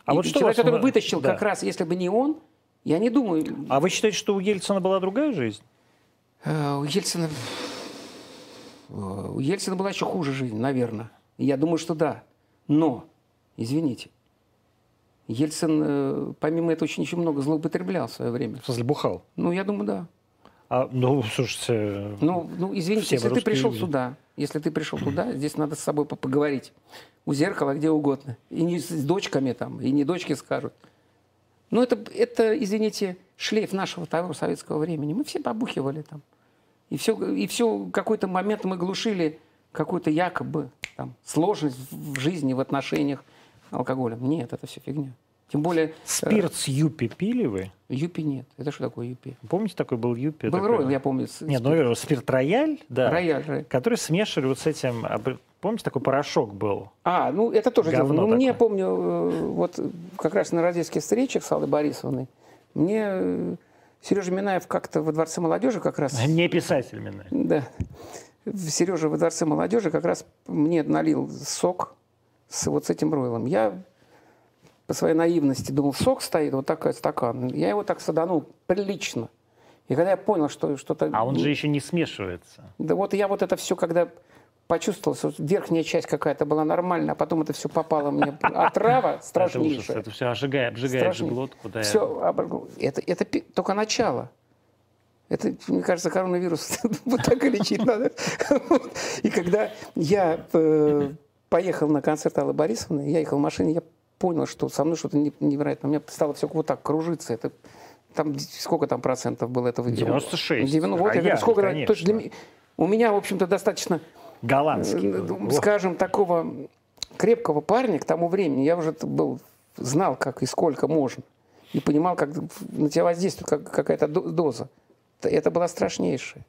Speaker 2: А и вот что человек, вас... который вытащил да. как раз, если бы не он, я не думаю...
Speaker 1: А вы считаете, что у Ельцина была другая жизнь?
Speaker 2: Uh, у Ельцина... Uh, у Ельцина была еще хуже жизнь, наверное. Я думаю, что да. Но, извините, Ельцин, э, помимо этого, очень еще много злоупотреблял в свое время.
Speaker 1: В смысле, бухал?
Speaker 2: Ну, я думаю, да.
Speaker 1: А, ну, слушайте...
Speaker 2: Ну, ну извините, если ты пришел люди. сюда, если ты пришел туда, здесь надо с собой поговорить. У зеркала, где угодно. И не с дочками там, и не дочки скажут. Ну, это, это, извините, шлейф нашего того советского времени. Мы все побухивали там. И все, и все какой-то момент мы глушили какую-то якобы там, сложность в жизни, в отношениях алкоголем. Нет, это все фигня. Тем более... Э,
Speaker 1: Спирт с Юпи пили вы?
Speaker 2: Юпи нет. Это что такое Юпи?
Speaker 1: Помните, такой был Юпи?
Speaker 2: Был
Speaker 1: такой...
Speaker 2: Ройл, я помню.
Speaker 1: Нет, ну спирт Рояль, да.
Speaker 2: Рояль, рояль.
Speaker 1: Который смешивали вот с этим... А, помните, такой порошок был?
Speaker 2: А, ну это тоже Говно дело. Ну, мне, помню, э, вот как раз на родительских встречах с Аллой Борисовной, мне э, Сережа Минаев как-то во Дворце молодежи как раз...
Speaker 1: Не писатель Минаев.
Speaker 2: Да. Сережа во Дворце молодежи как раз мне налил сок с вот с этим ройлом. Я по своей наивности думал, сок стоит, вот такой стакан. Я его так саданул прилично. И когда я понял, что что-то...
Speaker 1: А он же еще не смешивается.
Speaker 2: Да вот я вот это все, когда почувствовал, что верхняя часть какая-то была нормальная, а потом это все попало мне. Отрава страшнейшая.
Speaker 1: Это, все ожигает, обжигает же глотку. Да,
Speaker 2: все, это, это только начало. Это, мне кажется, коронавирус вот так и лечить надо. И когда я э, поехал на концерт Аллы Борисовны, я ехал в машине, я понял, что со мной что-то невероятно. У меня стало все вот так кружиться. Это там сколько там процентов было этого?
Speaker 1: 96.
Speaker 2: 90, вот,
Speaker 1: а
Speaker 2: сколько, то есть для, у меня, в общем-то, достаточно,
Speaker 1: голландский,
Speaker 2: скажем, такого крепкого парня к тому времени. Я уже был, знал, как и сколько можно. И понимал, как на тебя воздействует как, какая-то доза. Это было страшнейшее.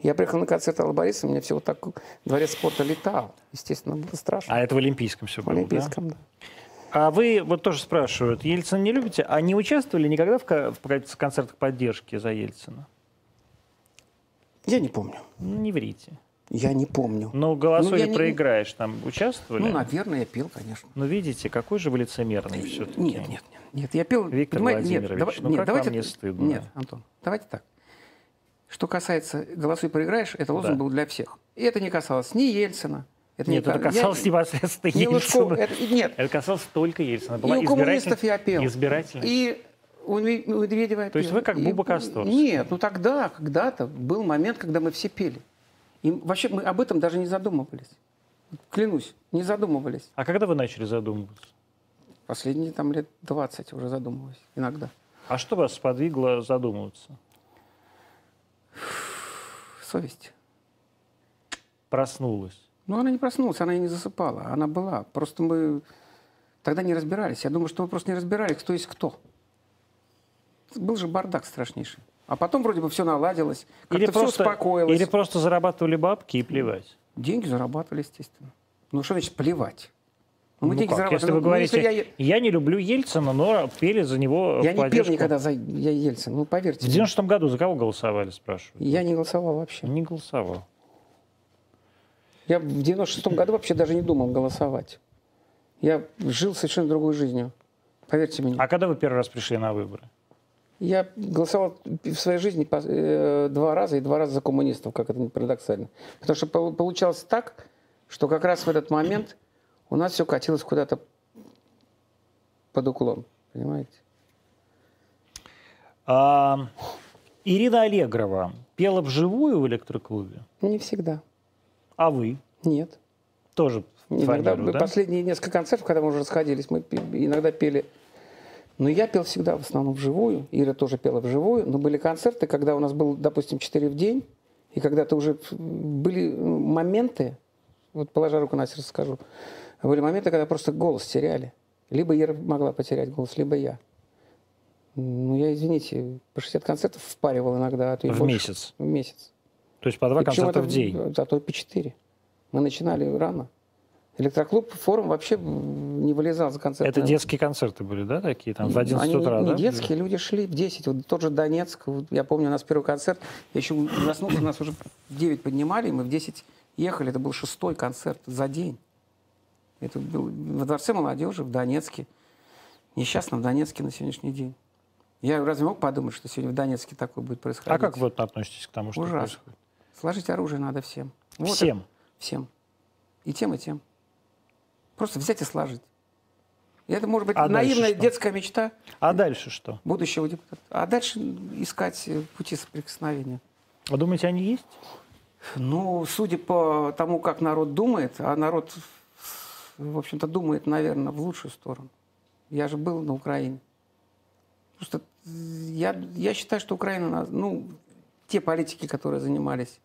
Speaker 2: Я приехал на концерт Аллы Борисовны, мне все вот так дворец спорта летал. Естественно, было страшно.
Speaker 1: А это в Олимпийском все было,
Speaker 2: В Олимпийском, да. да.
Speaker 1: А вы вот тоже спрашивают, Ельцина не любите? А не участвовали никогда в, в концертах поддержки за Ельцина?
Speaker 2: Я не помню.
Speaker 1: Не врите.
Speaker 2: Я не помню.
Speaker 1: Но голосуя ну, проиграешь, не... там участвовали?
Speaker 2: Ну, наверное, я пел, конечно.
Speaker 1: Ну, видите, какой же вы лицемерный все-таки.
Speaker 2: Нет, нет, нет. Нет, я пел...
Speaker 1: Виктор Владимирович, нет, давай, ну нет, как давайте, вам не стыдно?
Speaker 2: Нет, Антон, давайте так. Что касается «голосуй, проиграешь», это лозунг да. был для всех. И это не касалось ни Ельцина,
Speaker 1: это нет, не это касалось я, непосредственно не Ельцина. Это, нет. Это касалось только Ельцина.
Speaker 2: Была и у коммунистов я пел.
Speaker 1: Избирательно.
Speaker 2: И у Медведева я
Speaker 1: То есть вы как Буба Косторс?
Speaker 2: Нет, ну тогда, когда-то был момент, когда мы все пели. И вообще мы об этом даже не задумывались. Клянусь, не задумывались.
Speaker 1: А когда вы начали задумываться?
Speaker 2: Последние там лет 20 уже задумывались иногда.
Speaker 1: А что вас сподвигло задумываться?
Speaker 2: Совесть.
Speaker 1: Проснулась.
Speaker 2: Ну, она не проснулась, она и не засыпала. Она была. Просто мы тогда не разбирались. Я думаю, что мы просто не разбирались, кто есть кто. Был же бардак страшнейший. А потом вроде бы все наладилось, как-то все успокоилось.
Speaker 1: Или просто зарабатывали бабки и плевать?
Speaker 2: Деньги зарабатывали, естественно. Ну, что значит плевать?
Speaker 1: Ну, мы ну, деньги как? Если вы ну, говорите, если я... я не люблю Ельцина, но пели за него
Speaker 2: Я не пел никогда за я Ельцина, ну поверьте.
Speaker 1: В 96 году за кого голосовали, спрашивают?
Speaker 2: Я не голосовал вообще.
Speaker 1: Не голосовал.
Speaker 2: Я в 96-м году вообще даже не думал голосовать. Я жил совершенно другой жизнью. Поверьте мне.
Speaker 1: А когда вы первый раз пришли на выборы?
Speaker 2: Я голосовал в своей жизни э, два раза и два раза за коммунистов, как это не парадоксально. Потому что получалось так, что как раз в этот момент у нас все катилось куда-то под уклон. Понимаете?
Speaker 1: А, Ирина Аллегрова пела вживую в электроклубе?
Speaker 2: Не всегда.
Speaker 1: А вы?
Speaker 2: Нет.
Speaker 1: Тоже
Speaker 2: Иногда фанеру, да? последние несколько концертов, когда мы уже расходились, мы иногда пели. Но я пел всегда в основном вживую. Ира тоже пела вживую. Но были концерты, когда у нас был, допустим, 4 в день. И когда-то уже были ну, моменты, вот положа руку на сердце скажу, были моменты, когда просто голос теряли. Либо Ира могла потерять голос, либо я. Ну, я, извините, по 60 концертов впаривал иногда. А то
Speaker 1: и в больше. месяц?
Speaker 2: В месяц.
Speaker 1: То есть по два и концерта в день?
Speaker 2: А то и по четыре. Мы начинали рано. Электроклуб, форум вообще не вылезал за концерт.
Speaker 1: Это детские концерты были, да, такие, там, в 11 Они утра,
Speaker 2: не,
Speaker 1: да?
Speaker 2: не детские, люди шли в 10. Вот тот же Донецк, вот, я помню, у нас первый концерт, я еще проснулся, нас уже в 9 поднимали, мы в 10 ехали, это был шестой концерт за день. Это был во Дворце молодежи в Донецке, несчастном Донецке на сегодняшний день. Я разве мог подумать, что сегодня в Донецке такое будет происходить?
Speaker 1: А как вы относитесь к тому, что
Speaker 2: Ужасно.
Speaker 1: происходит?
Speaker 2: Сложить оружие надо всем.
Speaker 1: Вот всем? Это,
Speaker 2: всем. И тем, и тем. Просто взять и сложить. И это может быть
Speaker 1: а
Speaker 2: наивная детская мечта.
Speaker 1: А дальше что?
Speaker 2: Будущего депутата. А дальше искать э, пути соприкосновения.
Speaker 1: Вы думаете, они есть?
Speaker 2: Ну, судя по тому, как народ думает, а народ, в общем-то, думает, наверное, в лучшую сторону. Я же был на Украине. Просто я, я считаю, что Украина, ну, те политики, которые занимались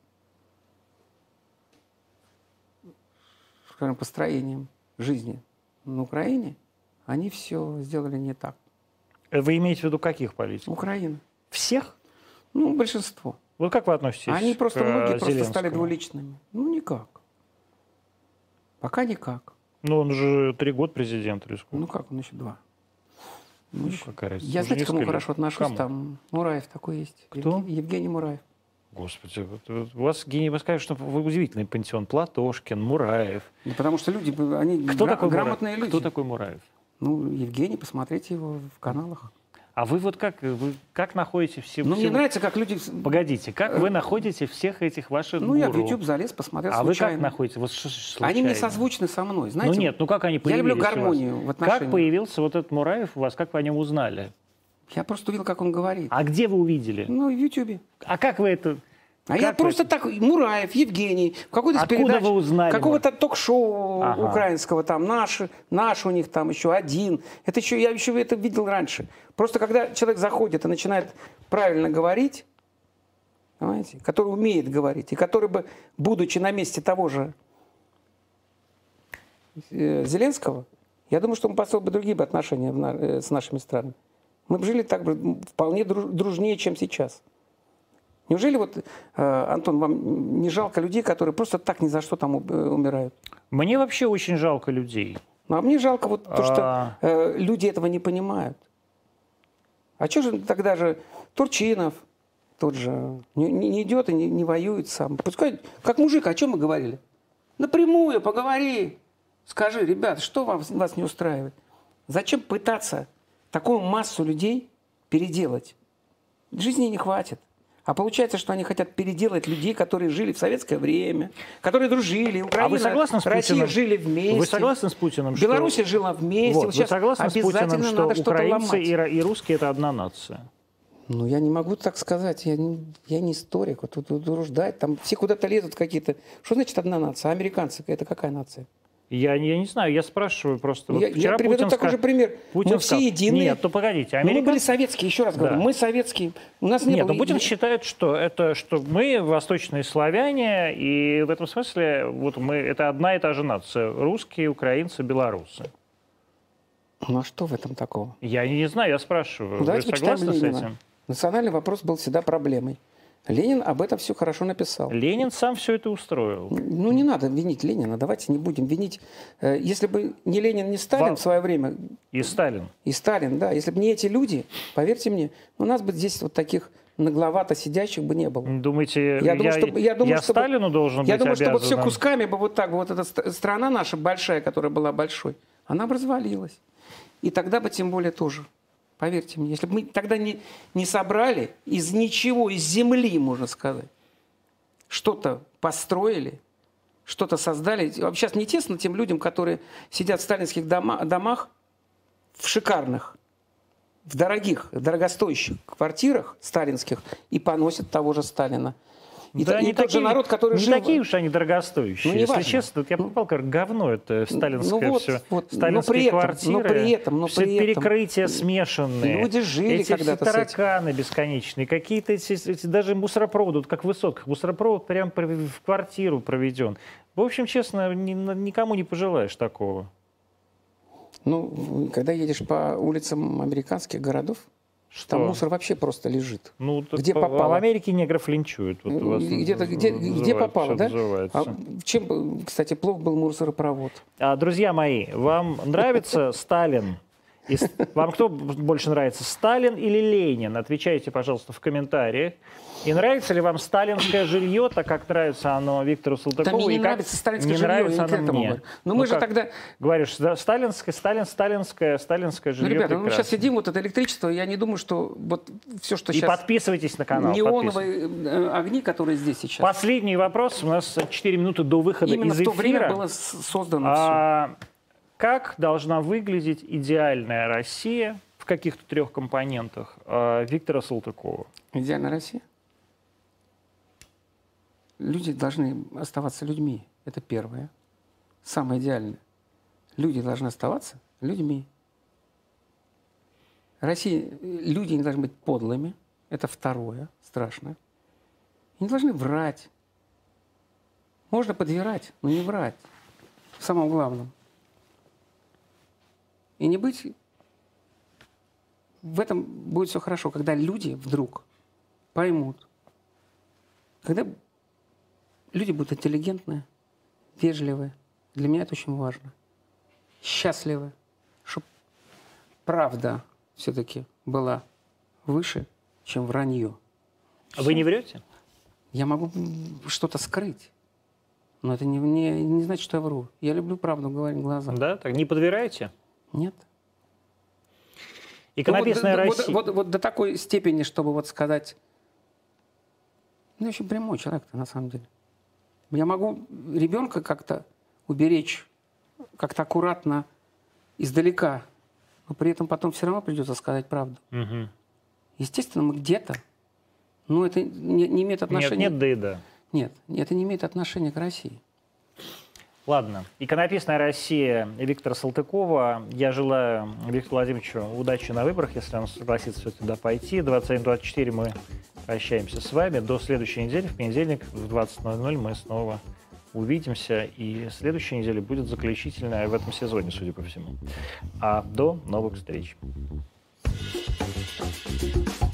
Speaker 2: скажем, построением жизни на Украине, они все сделали не так.
Speaker 1: Вы имеете в виду каких политиков?
Speaker 2: Украина.
Speaker 1: Всех?
Speaker 2: Ну, большинство.
Speaker 1: Вот как вы относитесь
Speaker 2: Они просто,
Speaker 1: к
Speaker 2: многие
Speaker 1: Зеленскому?
Speaker 2: просто стали двуличными. Ну, никак. Пока никак.
Speaker 1: Ну, он же три года президент
Speaker 2: республики. Ну, как он еще два?
Speaker 1: Ну, какая разница?
Speaker 2: Я знаете, кому хорошо отношусь? Кому? Там Мураев такой есть.
Speaker 1: Кто?
Speaker 2: Евгений Мураев.
Speaker 1: Господи, у вас, Евгений, вы скажете, что вы удивительный пантеон. Платошкин, Мураев.
Speaker 2: Ну, потому что люди, они Кто гра- такой грамотные
Speaker 1: Мураев?
Speaker 2: люди.
Speaker 1: Кто такой Мураев?
Speaker 2: Ну, Евгений, посмотрите его в каналах.
Speaker 1: А вы вот как, вы как находите все...
Speaker 2: Ну, мне нравится, как люди...
Speaker 1: Погодите, как вы находите всех этих ваших
Speaker 2: Ну,
Speaker 1: гуру?
Speaker 2: я в YouTube залез, посмотрел
Speaker 1: А
Speaker 2: случайно.
Speaker 1: вы как находите? Вот случайно.
Speaker 2: Они не созвучны со мной, знаете?
Speaker 1: Ну нет, ну как они появились
Speaker 2: Я люблю гармонию в отношениях.
Speaker 1: Как появился вот этот Мураев у вас? Как вы о нем узнали?
Speaker 2: Я просто увидел, как он говорит.
Speaker 1: А где вы увидели?
Speaker 2: Ну, в YouTube.
Speaker 1: А как вы это...
Speaker 2: А как я просто это? так, Мураев, Евгений, в какой-то передач,
Speaker 1: вы узнали?
Speaker 2: какого-то ток-шоу ага. украинского, там, наш, наш у них там еще один. Это еще, я еще это видел раньше. Просто когда человек заходит и начинает правильно говорить, понимаете, который умеет говорить, и который бы, будучи на месте того же э, Зеленского, я думаю, что он построил бы другие бы отношения э, с нашими странами. Мы бы жили так бы вполне дружнее, чем сейчас. Неужели вот, э, Антон, вам не жалко людей, которые просто так ни за что там э, умирают?
Speaker 1: Мне вообще очень жалко людей.
Speaker 2: Ну, а мне жалко вот то, что а. э, люди этого не понимают. А что же тогда же Турчинов тот же не, не идет и не, не воюет сам? Пускай, как мужик, о чем мы говорили? Напрямую поговори. Скажи, ребят, что вас, вас не устраивает? Зачем пытаться такую массу людей переделать? Жизни не хватит. А получается, что они хотят переделать людей, которые жили в советское время, которые дружили. Украина, а вы согласны с Россия жили вместе.
Speaker 1: Вы согласны с Путиным?
Speaker 2: Что... Белоруссия жила вместе. Вот,
Speaker 1: вот вы согласны с Путиным, что украинцы и, и русские это одна нация?
Speaker 2: Ну, я не могу так сказать. Я не, я не историк. Вот тут утруждать. Там все куда-то лезут какие-то. Что значит одна нация? А американцы это какая нация?
Speaker 1: Я, я не знаю, я спрашиваю просто.
Speaker 2: Вот я, я приведу Путин такой же пример.
Speaker 1: Путин
Speaker 2: мы все едины.
Speaker 1: Нет, то погодите.
Speaker 2: Американ... Ну, мы были советские, еще раз говорю. Да. Мы советские. У нас не
Speaker 1: Нет,
Speaker 2: было...
Speaker 1: но Путин считает, что это что мы восточные славяне, и в этом смысле вот мы это одна и та же нация: русские, украинцы, белорусы.
Speaker 2: Ну а что в этом такого?
Speaker 1: Я не знаю, я спрашиваю. Давайте Вы согласны с этим?
Speaker 2: Национальный вопрос был всегда проблемой. Ленин об этом все хорошо написал.
Speaker 1: Ленин сам все это устроил.
Speaker 2: Ну, не надо винить Ленина. Давайте не будем винить. Э, если бы не Ленин, не Сталин Вам... в свое время...
Speaker 1: И Сталин.
Speaker 2: И Сталин, да. Если бы не эти люди, поверьте мне, у нас бы здесь вот таких нагловато сидящих бы не было.
Speaker 1: Думаете, я, думаю, что, я, думаю, я чтобы, Сталину должен
Speaker 2: я
Speaker 1: быть
Speaker 2: думаю,
Speaker 1: обязан.
Speaker 2: чтобы все кусками бы вот так, вот эта страна наша большая, которая была большой, она бы развалилась. И тогда бы тем более тоже. Поверьте мне, если бы мы тогда не, не собрали из ничего, из земли, можно сказать, что-то построили, что-то создали. Сейчас не тесно тем людям, которые сидят в сталинских дома, домах, в шикарных, в дорогих, дорогостоящих квартирах сталинских и поносят того же Сталина.
Speaker 1: И, да, и не тот такие, же народ, который не жил... такие уж они дорогостоящие. Ну, Если важно. честно, я попал как говно, это сталинское ну, вот, все. Вот. Сталинские но при этом, квартиры,
Speaker 2: но при этом, но
Speaker 1: все
Speaker 2: при
Speaker 1: перекрытия этом, смешанные.
Speaker 2: Люди жили
Speaker 1: эти
Speaker 2: когда-то
Speaker 1: все тараканы бесконечные, какие-то эти, эти, даже мусоропровод, вот как в высотках, мусоропровод прямо в квартиру проведен. В общем, честно, ни, никому не пожелаешь такого.
Speaker 2: Ну, когда едешь по улицам американских городов, что? Там мусор вообще просто лежит.
Speaker 1: Ну, где по, попало. А в Америке негров линчуют.
Speaker 2: Вот Где-то, где, где попало, да? А чем, кстати, плох был мусоропровод?
Speaker 1: А, друзья мои, вам нравится Сталин? И вам кто больше нравится, Сталин или Ленин? Отвечайте, пожалуйста, в комментариях. И нравится ли вам сталинское жилье, так как нравится оно Виктору Салтыкову?
Speaker 2: Да мне не нравится сталинское не жилье, нравится
Speaker 1: оно мне.
Speaker 2: Но ну, мы ну, же тогда...
Speaker 1: Говоришь, да, сталинское, сталин, сталинское, сталинское жилье
Speaker 2: Ну, ребята,
Speaker 1: прекрасно.
Speaker 2: мы сейчас сидим, вот это электричество, я не думаю, что вот все, что
Speaker 1: И
Speaker 2: сейчас...
Speaker 1: подписывайтесь на канал.
Speaker 2: Неоновые э, огни, которые здесь сейчас.
Speaker 1: Последний вопрос. У нас 4 минуты до выхода
Speaker 2: Именно
Speaker 1: из эфира.
Speaker 2: в то время было создано
Speaker 1: а, все. Как должна выглядеть идеальная Россия в каких-то трех компонентах а, Виктора Салтыкова?
Speaker 2: Идеальная Россия? Люди должны оставаться людьми. Это первое. Самое идеальное. Люди должны оставаться людьми. Россия, люди не должны быть подлыми. Это второе, страшное. И не должны врать. Можно подвирать, но не врать. В самом главном. И не быть... В этом будет все хорошо, когда люди вдруг поймут, когда люди будут интеллигентные, вежливые. Для меня это очень важно. Счастливы. Чтобы правда все-таки была выше, чем вранье.
Speaker 1: А вы не врете?
Speaker 2: Я могу что-то скрыть. Но это не, не, не значит, что я вру. Я люблю правду говорить глаза.
Speaker 1: Да? Так не подбираете?
Speaker 2: Нет.
Speaker 1: Иконописная
Speaker 2: ну,
Speaker 1: вот, Россия.
Speaker 2: Вот, вот, вот до такой степени, чтобы вот сказать... Ну, я очень прямой человек-то, на самом деле. Я могу ребенка как-то уберечь, как-то аккуратно, издалека, но при этом потом все равно придется сказать правду.
Speaker 1: Угу.
Speaker 2: Естественно, мы где-то, но это не, не имеет отношения...
Speaker 1: Нет, нет, да и да.
Speaker 2: Нет, это не имеет отношения к России.
Speaker 1: Ладно. Иконописная Россия Виктора Салтыкова. Я желаю Виктору Владимировичу удачи на выборах, если он согласится туда пойти. 21-24 мы прощаемся с вами. До следующей недели, в понедельник в 20.00 мы снова увидимся. И следующая неделя будет заключительная в этом сезоне, судя по всему. А до новых встреч. thank you